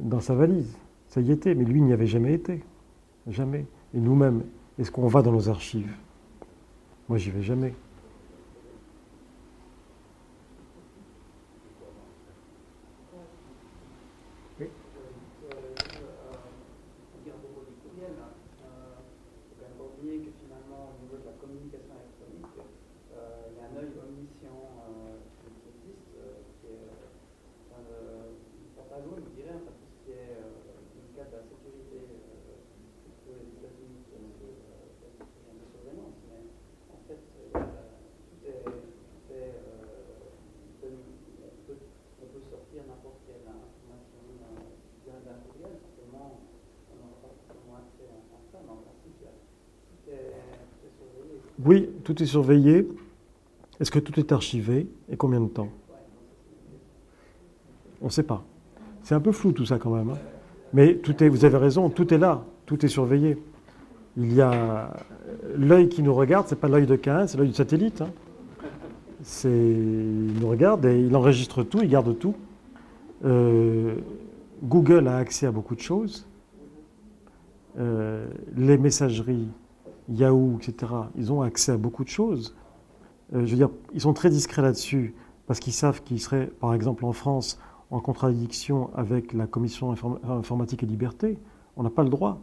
dans sa valise. Ça y était, mais lui il n'y avait jamais été. Jamais. Et nous-mêmes, est-ce qu'on va dans nos archives? Moi, j'y vais jamais. dire à propos du courriel, il faut quand même pas oublier que finalement, au niveau de la communication électronique, euh, il y a un œil omniscient euh, qui, qui existe, euh, qui est euh, enfin, le Pentagone, je dirais, enfin, tout ce qui est euh, dans le cadre de la sécurité, euh, plutôt les États-Unis qui ont un peu euh, de surveillance, mais en fait, euh, tout est, tout est euh, on, peut, on peut sortir n'importe quelle information euh, d'un d'un courriel, simplement on n'aura pas forcément accès à, à ça, mais en principe, il y a- tout est, tout est surveillé. Oui, tout est surveillé? Est-ce que tout est archivé? Et combien de temps? On ne sait pas. C'est un peu flou tout ça quand même. hein. Mais tout est, vous avez raison, tout est là, tout est surveillé. Il y a l'œil qui nous regarde, c'est pas l'œil de 15, c'est l'œil du satellite. hein. Il nous regarde et il enregistre tout, il garde tout. Euh, Google a accès à beaucoup de choses. Euh, les messageries, Yahoo, etc., ils ont accès à beaucoup de choses. Euh, je veux dire, ils sont très discrets là-dessus parce qu'ils savent qu'ils seraient, par exemple en France, en contradiction avec la Commission inform- informatique et liberté. On n'a pas le droit.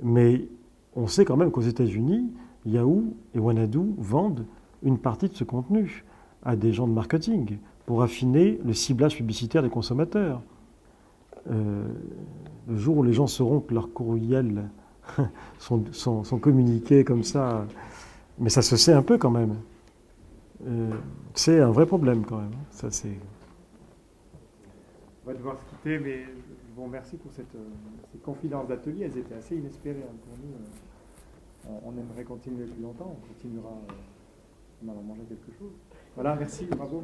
Mais on sait quand même qu'aux États-Unis, Yahoo et Wanadu vendent une partie de ce contenu à des gens de marketing pour affiner le ciblage publicitaire des consommateurs. Euh, le jour où les gens sauront que leurs courriels [laughs] sont, sont- sont communiqués comme ça, mais ça se sait un peu quand même. Euh, c'est un vrai problème quand même. Ça, c'est... On va devoir se quitter, mais je vous remercie pour cette, euh, ces confidences d'atelier. Elles étaient assez inespérées hein, pour nous. Euh, On, on aimerait continuer plus longtemps. On continuera allant manger quelque chose. Voilà, merci, bravo.